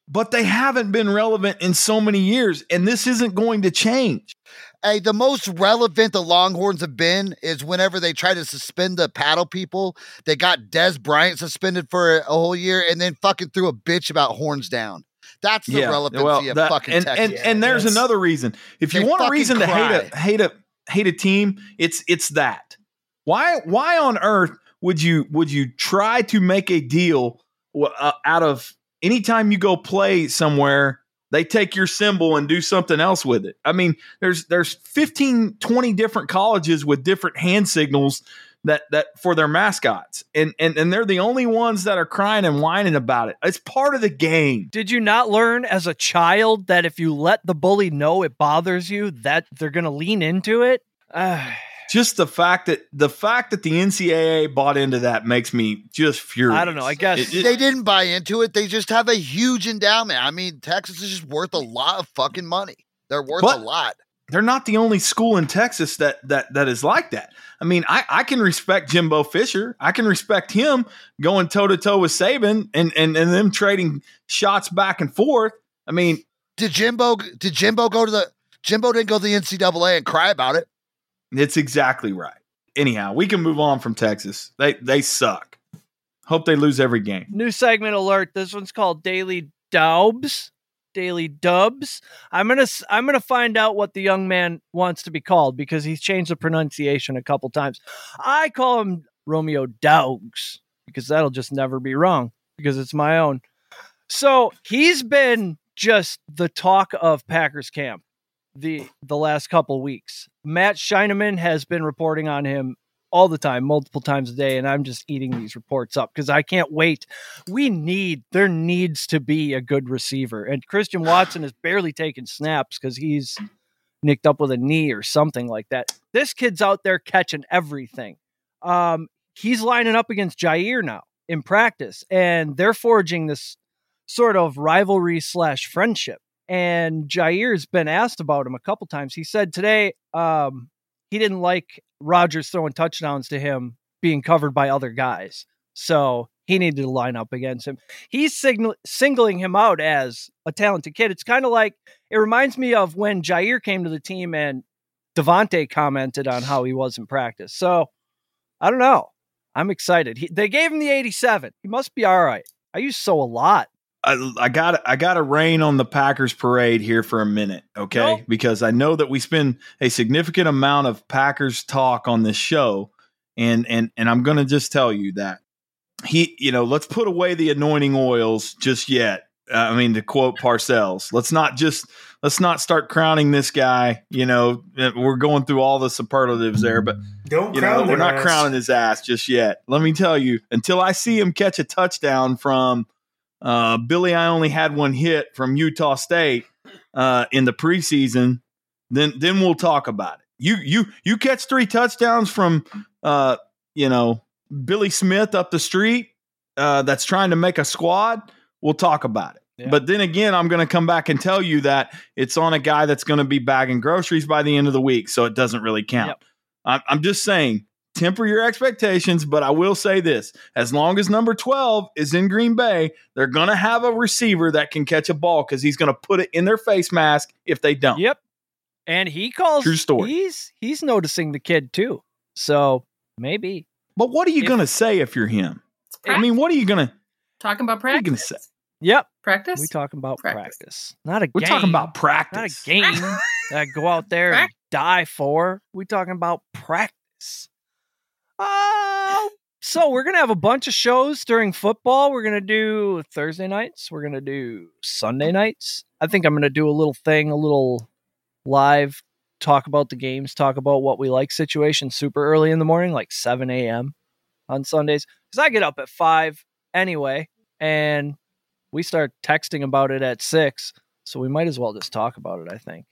but they haven't been relevant in so many years, and this isn't going to change. Hey, the most relevant the Longhorns have been is whenever they try to suspend the paddle people. They got Dez Bryant suspended for a whole year and then fucking threw a bitch about horns down. That's the relevancy of that- fucking and, Texas. and and there's Yes. another reason. If you They want a fucking reason to hate a hate a hate a team, it's it's that. Why why on earth would you would you try to make a deal uh, out of anytime you go play somewhere they take your symbol and do something else with it. I mean, there's there's 15 20 different colleges with different hand signals that that for their mascots. And and and they're the only ones that are crying and whining about it. It's part of the game. Did you not learn as a child that if you let the bully know it bothers you, that they're going to lean into it? (sighs) Just the fact that the fact that the NCAA bought into that makes me just furious. I don't know. I guess It- it- they didn't buy into it. They just have a huge endowment. I mean, Texas is just worth a lot of fucking money. They're worth a lot. they're not the only school in Texas that that that is like that. I mean, I, I can respect Jimbo Fisher. I can respect him going toe to toe with Saban and and and them trading shots back and forth. I mean, Did Jimbo? Did Jimbo go to the? Jimbo didn't go to the NCAA and cry about it. It's exactly right. Anyhow, we can move on from Texas. They they suck. Hope they lose every game. new segment alert. This one's called Daily Dubs. Daily Dubs. I'm gonna I'm gonna find out what the young man wants to be called because he's changed the pronunciation a couple times. I call him Romeo Dogs because that'll just never be wrong because it's my own. So he's been just the talk of Packers camp the the last couple weeks. Matt Schneidman has been reporting on him all the time, multiple times a day, and I'm just eating these reports up because I can't wait. We need there needs to be a good receiver, and Christian Watson is barely taking snaps because he's nicked up with a knee or something like that. This kid's out there catching everything. Um, he's lining up against Jaire now in practice, and they're forging this sort of rivalry slash friendship. And Jaire's been asked about him a couple times. He said today um, he didn't like Rodgers throwing touchdowns to him being covered by other guys. So he needed to line up against him. He's signal- singling him out as a talented kid. It's kind of like it reminds me of when Jair came to the team and Davante commented on how he was in practice. So I don't know. I'm excited. He, they gave him the 87. He must be all right. I use so a lot. I, I got I got to rain on the Packers parade here for a minute, okay? Nope. Because I know that we spend a significant amount of Packers talk on this show, and and and I'm going to just tell you that he, you know, let's put away the anointing oils just yet. Uh, I mean, to quote Parcells, let's not just let's not start crowning this guy. You know, uh, we're going through all the superlatives there, but Don't you know, we're not ass. crowning his ass just yet. Let me tell you, until I see him catch a touchdown from uh, Billy, I only had one hit from Utah State uh, in the preseason. Then, then we'll talk about it. You, you, you catch three touchdowns from, uh, you know, Billy Smith up the street uh, that's trying to make a squad, we'll talk about it. Yeah. But then again, I'm going to come back and tell you that it's on a guy that's going to be bagging groceries by the end of the week, so it doesn't really count. Yep. I'm, I'm just saying, temper your expectations. But I will say this: as long as number 12 is in Green Bay, they're going to have a receiver that can catch a ball because he's going to put it in their face mask if they don't. Yep. And he calls True story. He's he's noticing the kid too. So maybe. But what are you going to say if you're him? I mean, what are you going to? talking about what are you gonna practice. say? Yep. Practice. We talking about practice. Practice. Not a We're game. talking about practice. not a game (laughs) that I go out there and die for. We talking about practice. Uh, so we're gonna have a bunch of shows during football. We're gonna do Thursday nights. We're gonna do Sunday nights. I think I'm gonna do a little thing, a little live talk about the games, talk about what we like situation super early in the morning, like 7 a.m. on Sundays. Because I get up at five anyway, and we start texting about it at six. So we might as well just talk about it, I think.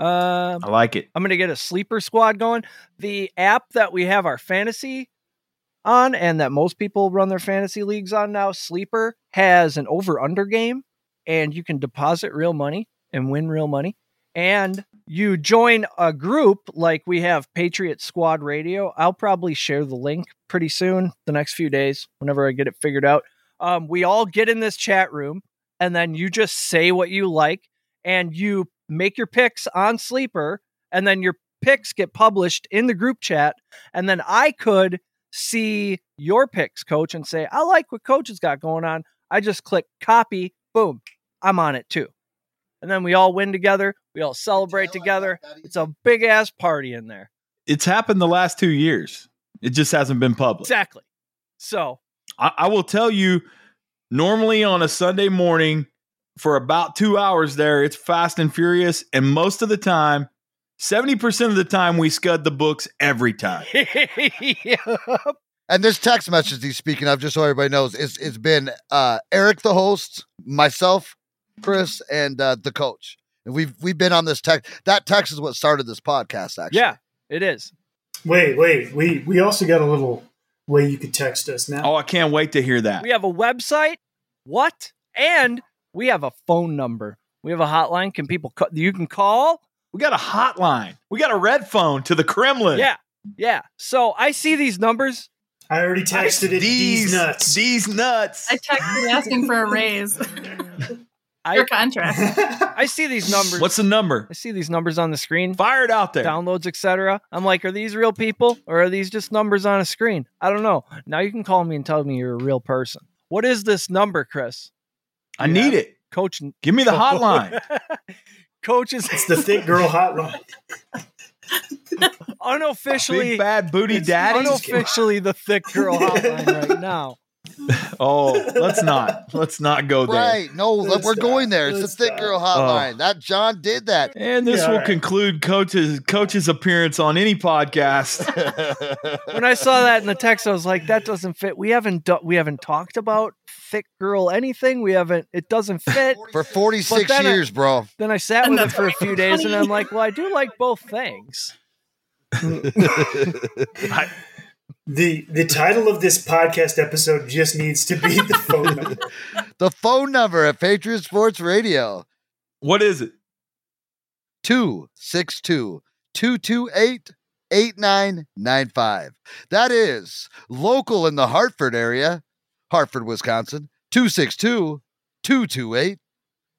Um, I like it. I'm going to get a sleeper squad going. The app that we have our fantasy on and that most people run their fantasy leagues on now, Sleeper, has an over under game and you can deposit real money and win real money. And you join a group like we have Patriot Squad Radio. I'll probably share the link pretty soon, the next few days, whenever I get it figured out. Um, we all get in this chat room and then you just say what you like and you make your picks on Sleeper and then your picks get published in the group chat and then I could see your picks coach and say I like what coach has got going on. I just click copy, boom. I'm on it too. And then we all win together, we all celebrate together. It's a big ass party in there. It's happened the last two years. It just hasn't been public. Exactly. So, I, I will tell you, normally on a Sunday morning for about two hours there, it's fast and furious. And most of the time, 70% of the time, we scud the books every time. (laughs) And this text message he's speaking of, just so everybody knows, is it's been uh, Eric, the host, myself, Chris, and uh, the coach. And we've we've been on this text. That text is what started this podcast. Actually, yeah, it is. Wait, wait. We we also got a little way you could text us now. Oh, I can't wait to hear that. We have a website. What? And we have a phone number. We have a hotline. Can people ca- you can call? We got a hotline. We got a red phone to the Kremlin. Yeah. Yeah. So I see these numbers. I already texted it. These nuts. These nuts. I texted asking for a raise. Your contract. I see these numbers. What's the number? I see these numbers on the screen. Fire it out there. Downloads, etc. I'm like, are these real people or are these just numbers on a screen? I don't know. Now you can call me and tell me you're a real person. What is this number, Chris? I need it. Coach Give me the hotline. (laughs) Coach is It's the thick girl hotline. (laughs) unofficially Big bad booty daddy. (laughs) unofficially the thick girl hotline right now. Oh, let's not. Let's not go there. right. No, Let's we're not. going there. It's the Let's thick not. girl oh. hotline. That John did that. And this Yeah, will all right. conclude coach's coach's appearance on any podcast. When I saw that in the text, I was like, that doesn't fit. We haven't do- we haven't talked about thick girl anything. We haven't. It doesn't (laughs) fit. For 46 But then I- years, bro. Then I sat And with it for a few days, and. I'm like, well, I do like both things. (laughs) The the title of this podcast episode just needs to be the phone number. (laughs) The phone number at Patriot Sports Radio what is it? 262 228 8995. That is local in the Hartford area, Hartford, Wisconsin, 262 228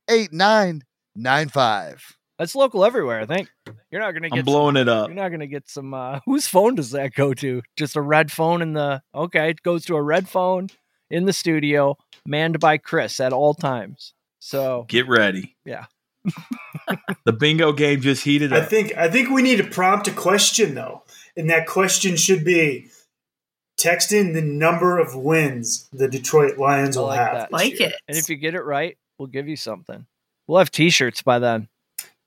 8995. That's local everywhere. I think you're not gonna get. I'm blowing it up. You're not gonna get some. Uh, (laughs) whose phone does that go to? Just a red phone in the. Okay, it goes to a red phone in the studio, manned by Chris at all times. So Get ready. Yeah. (laughs) the bingo game just heated up. I think I think we need to prompt a question though, and that question should be text in the number of wins the Detroit Lions will like have. that. like year. it. and if you get it right, we'll give you something. We'll have T-shirts by then.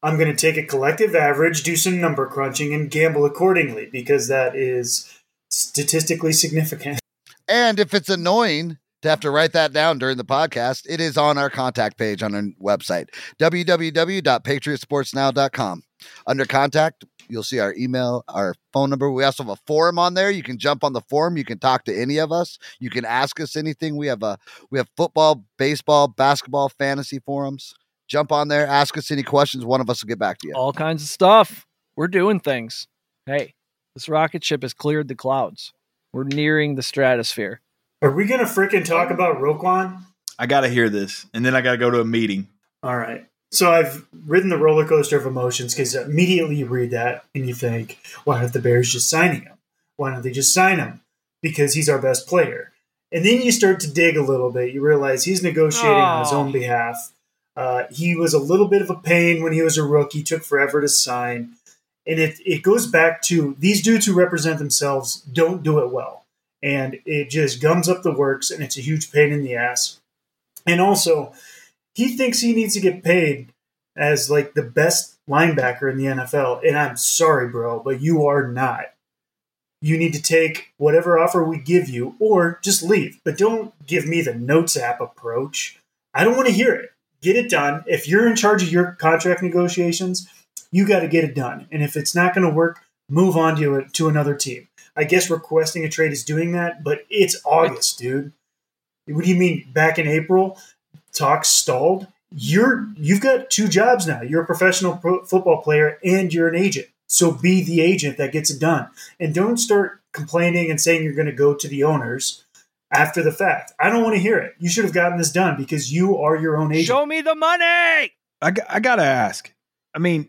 I'm going to take a collective average, do some number crunching, and gamble accordingly because that is statistically significant. (laughs) And if it's annoying to have to write that down during the podcast, it is on our contact page on our website, www.patriotsportsnow.com. Under contact, You'll see our email, our phone number. We also have a forum on there. You can jump on the forum. You can talk to any of us. You can ask us anything. We have a we have football, baseball, basketball, fantasy forums. Jump on there, ask us any questions. One of us will get back to you. All kinds of stuff. We're doing things. Hey, this rocket ship has cleared the clouds. We're nearing the stratosphere. Are we gonna freaking talk about Roquan? I got to hear this, and then I got to go to a meeting. All right. So I've ridden the roller coaster of emotions because immediately you read that and you think, why aren't the Bears just signing him? Why don't they just sign him? Because he's our best player. And then you start to dig a little bit. You realize he's negotiating on his own behalf. Uh, he was a little bit of a pain when he was a rookie, took forever to sign. And it, it goes back to these dudes who represent themselves don't do it well. And it just gums up the works and it's a huge pain in the ass. And also, he thinks he needs to get paid as like the best linebacker in the NFL. And I'm sorry, bro, but you are not. You need to take whatever offer we give you or just leave. But don't give me the notes app approach. I don't want to hear it. Get it done. If you're in charge of your contract negotiations, you got to get it done. And if it's not going to work, move on to it to another team. I guess requesting a trade is doing that, but it's August, dude. What do you mean back in April? Talks stalled. You're you've got two jobs now. You're a professional pro- football player and you're an agent. So be the agent that gets it done, and don't start complaining and saying you're going to go to the owners after the fact. I don't want to hear it. You should have gotten this done because you are your own agent. Show me the money. I I got to ask. I mean,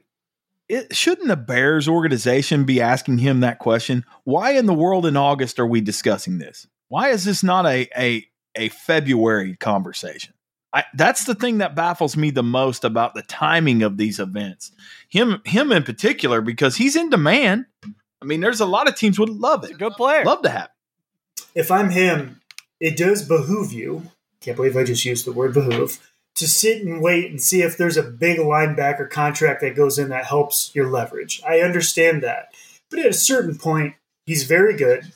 it, shouldn't the Bears organization be asking him that question? Why in the world in August are we discussing this? Why is this not a a a February conversation? I, that's the thing that baffles me the most about the timing of these events. Him him in particular because he's in demand. I mean, there's a lot of teams would love it, good player. love to have. him. if I'm him, it does behoove you. Can't believe I just used the word behoove to sit and wait and see if there's a big linebacker contract that goes in that helps your leverage. I understand that, but at a certain point, he's very good.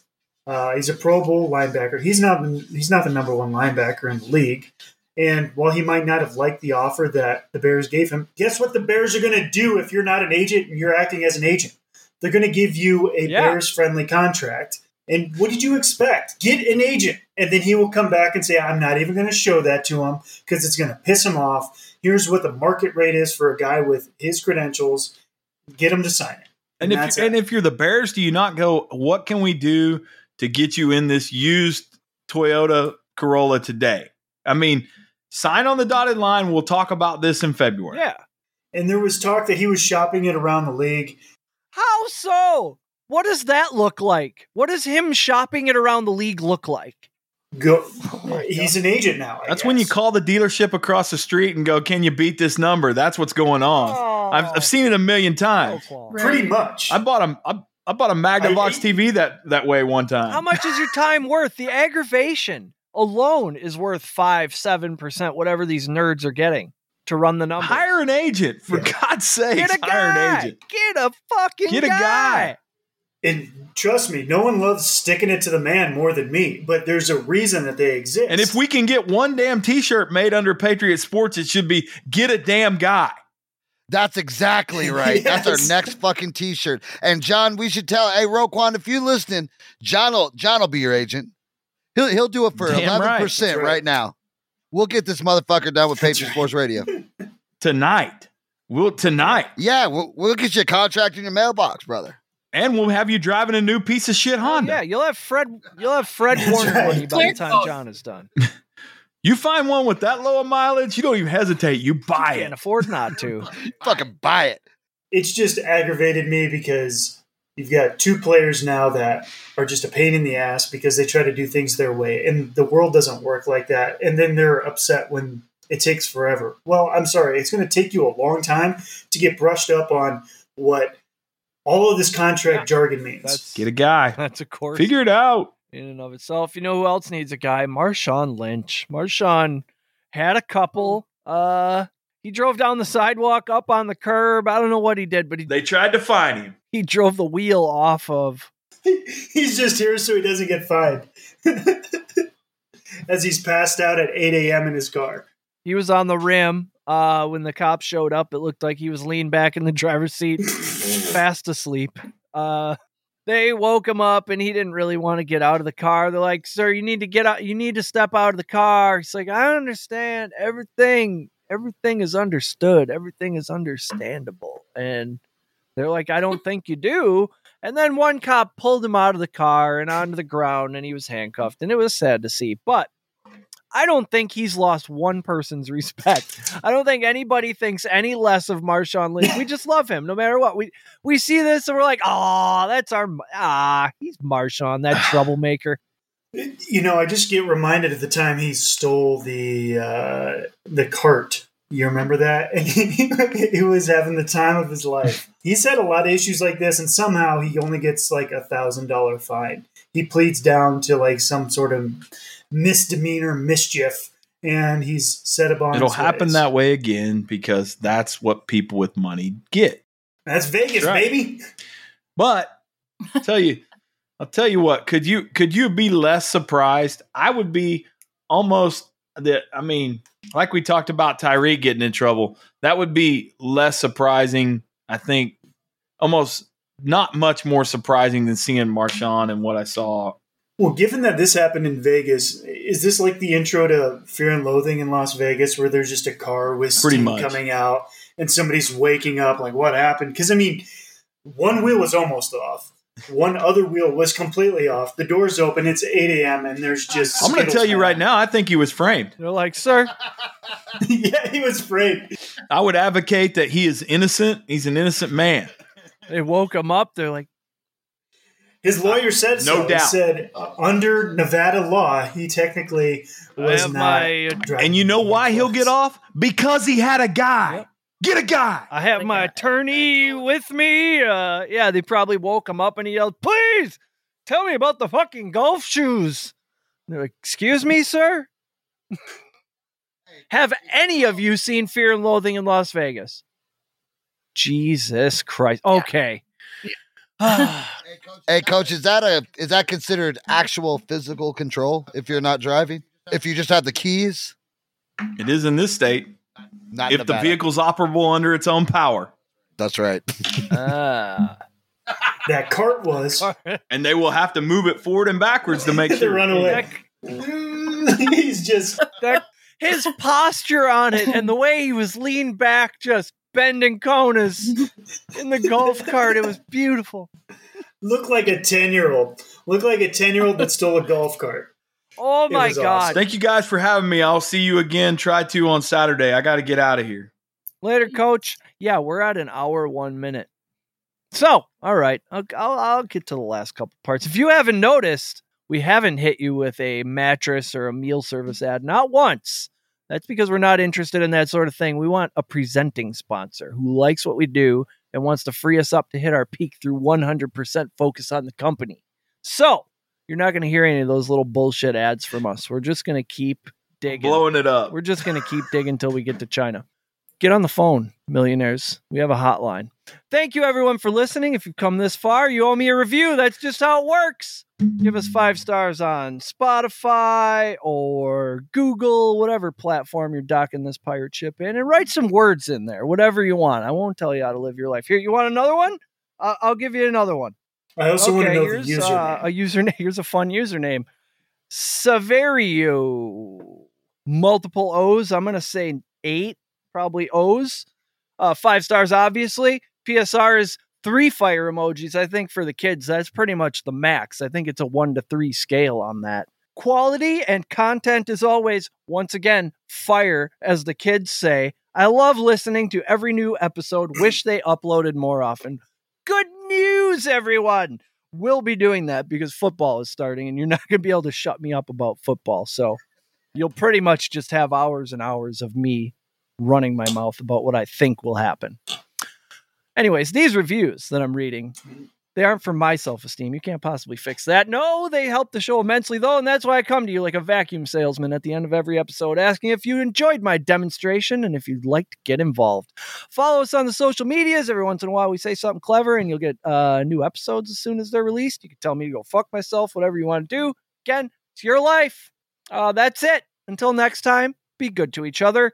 Uh, he's a Pro Bowl linebacker. He's not he's not the number one linebacker in the league. And while he might not have liked the offer that the Bears gave him, guess what the Bears are going to do if you're not an agent and you're acting as an agent? They're going to give you a Yeah. Bears friendly contract. And what did you expect? Get an agent. And then he will come back and say, I'm not even going to show that to him because it's going to piss him off. Here's what the market rate is for a guy with his credentials. Get him to sign it. And if you, it. and if you're the Bears, do you not go? What can we do to get you in this used Toyota Corolla today? I mean, sign on the dotted line. We'll talk about this in February. Yeah. And there was talk that he was shopping it around the league. How so? What does that look like? What does him shopping it around the league look like? Go. Oh my he's an agent now. I That's when you call the dealership across the street and go, "Can you beat this number?" That's what's going on. Oh. I've, I've seen it a million oh, times. Roquan. Pretty much. I bought a I, I bought a Magnavox I- TV that that way one time. How much is your time worth? The aggravation alone is worth five, seven percent, whatever these nerds are getting to run the numbers. Hire an agent for Yeah. God's sake. Get a Hire an guy. agent. Get a fucking Get a guy. And trust me, no one loves sticking it to the man more than me. But there's a reason that they exist. And if we can get one damn T-shirt made under Patriot Sports, it should be "Get a damn guy." That's exactly (laughs) right. That's our next fucking t-shirt. And John, we should tell hey Roquan, if you listening, John will John will be your agent. He'll he'll do it for eleven percent That's right. right. now. We'll get this motherfucker done with That's Patriot right. Sports Radio. (laughs) tonight. We'll tonight, Yeah, we'll, we'll get you a contract in your mailbox, brother. and we'll have you driving a new piece of shit oh, Honda. Oh, Yeah, you'll have Fred. You'll have Fred That's Warner right. money by the time John is done. (laughs) You find one with that low a mileage, you don't even hesitate. You buy it. Can't it. afford not to. (laughs) Fucking buy it. it's just aggravated me because you've got two players now that are just a pain in the ass because they try to do things their way, and the world doesn't work like that. And then they're upset when it takes forever. Well, I'm sorry, it's going to take you a long time to get brushed up on what all of this contract jargon means. That's Get a guy. (laughs) that's a course Figure it out. in and of itself. You know who else needs a guy? Marshawn Lynch. Marshawn had a couple. Uh, he drove down the sidewalk, up on the curb. I don't know what he did, but he They tried to find him. He drove the wheel off of. (laughs) he's just here so he doesn't get fined. (laughs) As he's passed out at 8 a.m. in his car. He was on the rim. Uh, when the cops showed up, it looked like he was leaned back in the driver's seat, (laughs) fast asleep. Uh, they woke him up and he didn't really want to get out of the car. They're like, "Sir, you need to get out. You need to step out of the car." He's like, "I understand everything. Everything is understood. Everything is understandable." And they're like, "I don't (laughs) think you do." And then one cop pulled him out of the car and onto the ground, and he was handcuffed. And it was sad to see, but I don't think he's lost one person's (laughs) respect. I don't think anybody thinks any less of Marshawn Lynch. We just love him no matter what. We we see this and we're like, oh, that's our ah, he's Marshawn, that troublemaker. (sighs) You know, I just get reminded of the time he stole the uh, the cart. You remember that? (laughs) And he, he was having the time of his life. He's had a lot of issues like this, and somehow he only gets like a thousand dollar fine. He pleads down to like some sort of misdemeanor mischief, and he's set upon. It'll his happen ways. that way again because that's what people with money get. That's Vegas, Right. baby. But I'll tell you, I'll tell you what. Could you could you be less surprised? I would be almost that. I mean, like we talked about Tyreek getting in trouble. That would be less surprising. I think almost not much more surprising than seeing Marshawn and what I saw. Well, given that this happened in Vegas, is this like the intro to Fear and Loathing in Las Vegas, where there's just a car with steam coming out and somebody's waking up? Like, what happened? Because I mean, one wheel was almost off. One other wheel was completely off. The doors open. It's 8 a.m. and there's just. I'm going to tell you right now. I think he was framed. They're like, sir, (laughs) yeah, he was afraid. I would advocate that he is innocent. He's an innocent man. they woke him up. They're like, His lawyer said No so. He said uh, under Nevada law, he technically was not. my driving And you know why he'll get off? Because he had a guy. Get a guy. I have my attorney with me. Uh, yeah, they probably woke him up and he yelled, "Please tell me about the fucking golf shoes." They're like, "Excuse me, sir." have any of you seen Fear and Loathing in Las Vegas? Jesus Christ. Okay. (sighs) Hey, coach, is that a is that considered actual physical control if you're not driving? If you just have the keys, It is in this state. Not if the Nevada. vehicle's operable under its own power. That's right. (laughs) Ah. That cart was. And they will have to move it forward and backwards to make (laughs) to sure. run away. (laughs) He's just. that- his posture on it and the way he was leaned back, just bending corners in the golf cart, it was beautiful. Look like a 10 year old. Look like a 10 year old that stole a golf cart. Oh It my god. awesome. Thank you guys for having me. I'll see you again. Try to on Saturday. I got to get out of here. Later, coach. Yeah, we're at an hour, one minute. So, all right, I'll, I'll, I'll get to the last couple parts. If you haven't noticed, we haven't hit you with a mattress or a meal service ad, not once. That's because we're not interested in that sort of thing. We want a presenting sponsor who likes what we do and wants to free us up to hit our peak through 100% focus on the company. So, you're not going to hear any of those little bullshit ads from us. We're just going to keep digging. Blowing it up. We're just going to keep digging until we get to China. Get on the phone, millionaires. We have a hotline. Thank you, everyone, for listening. If you've come this far, you owe me a review. That's just how it works. Give us five stars on Spotify or Google, whatever platform you're docking this pirate ship in, and write some words in there, whatever you want. I won't tell you how to live your life. Here, you want another one? I'll give you another one. I also want to know the username. uh, a username. (laughs) Here's a fun username. Severio. Multiple O's. I'm gonna say eight, probably O's. Uh, five stars, obviously. PSR is three fire emojis. I think for the kids, that's pretty much the max. I think it's a one to three scale on that. Quality and content is always, once again, fire, as the kids say. I love listening to every new episode. Wish they uploaded more often. Good news, everyone! We'll be doing that because football is starting, and you're not going to be able to shut me up about football. So you'll pretty much just have hours and hours of me running my mouth about what I think will happen. Anyways, these reviews that I'm reading, they aren't for my self esteem. You can't possibly fix that. No, they help the show immensely, though, and that's why I come to you like a vacuum salesman at the end of every episode asking if you enjoyed my demonstration and if you'd like to get involved. Follow us on the social medias. Every once in a while, we say something clever, and you'll get uh, new episodes as soon as they're released. You can tell me to go fuck myself, whatever you want to do. Again, it's your life. Uh, that's it. Until next time, be good to each other.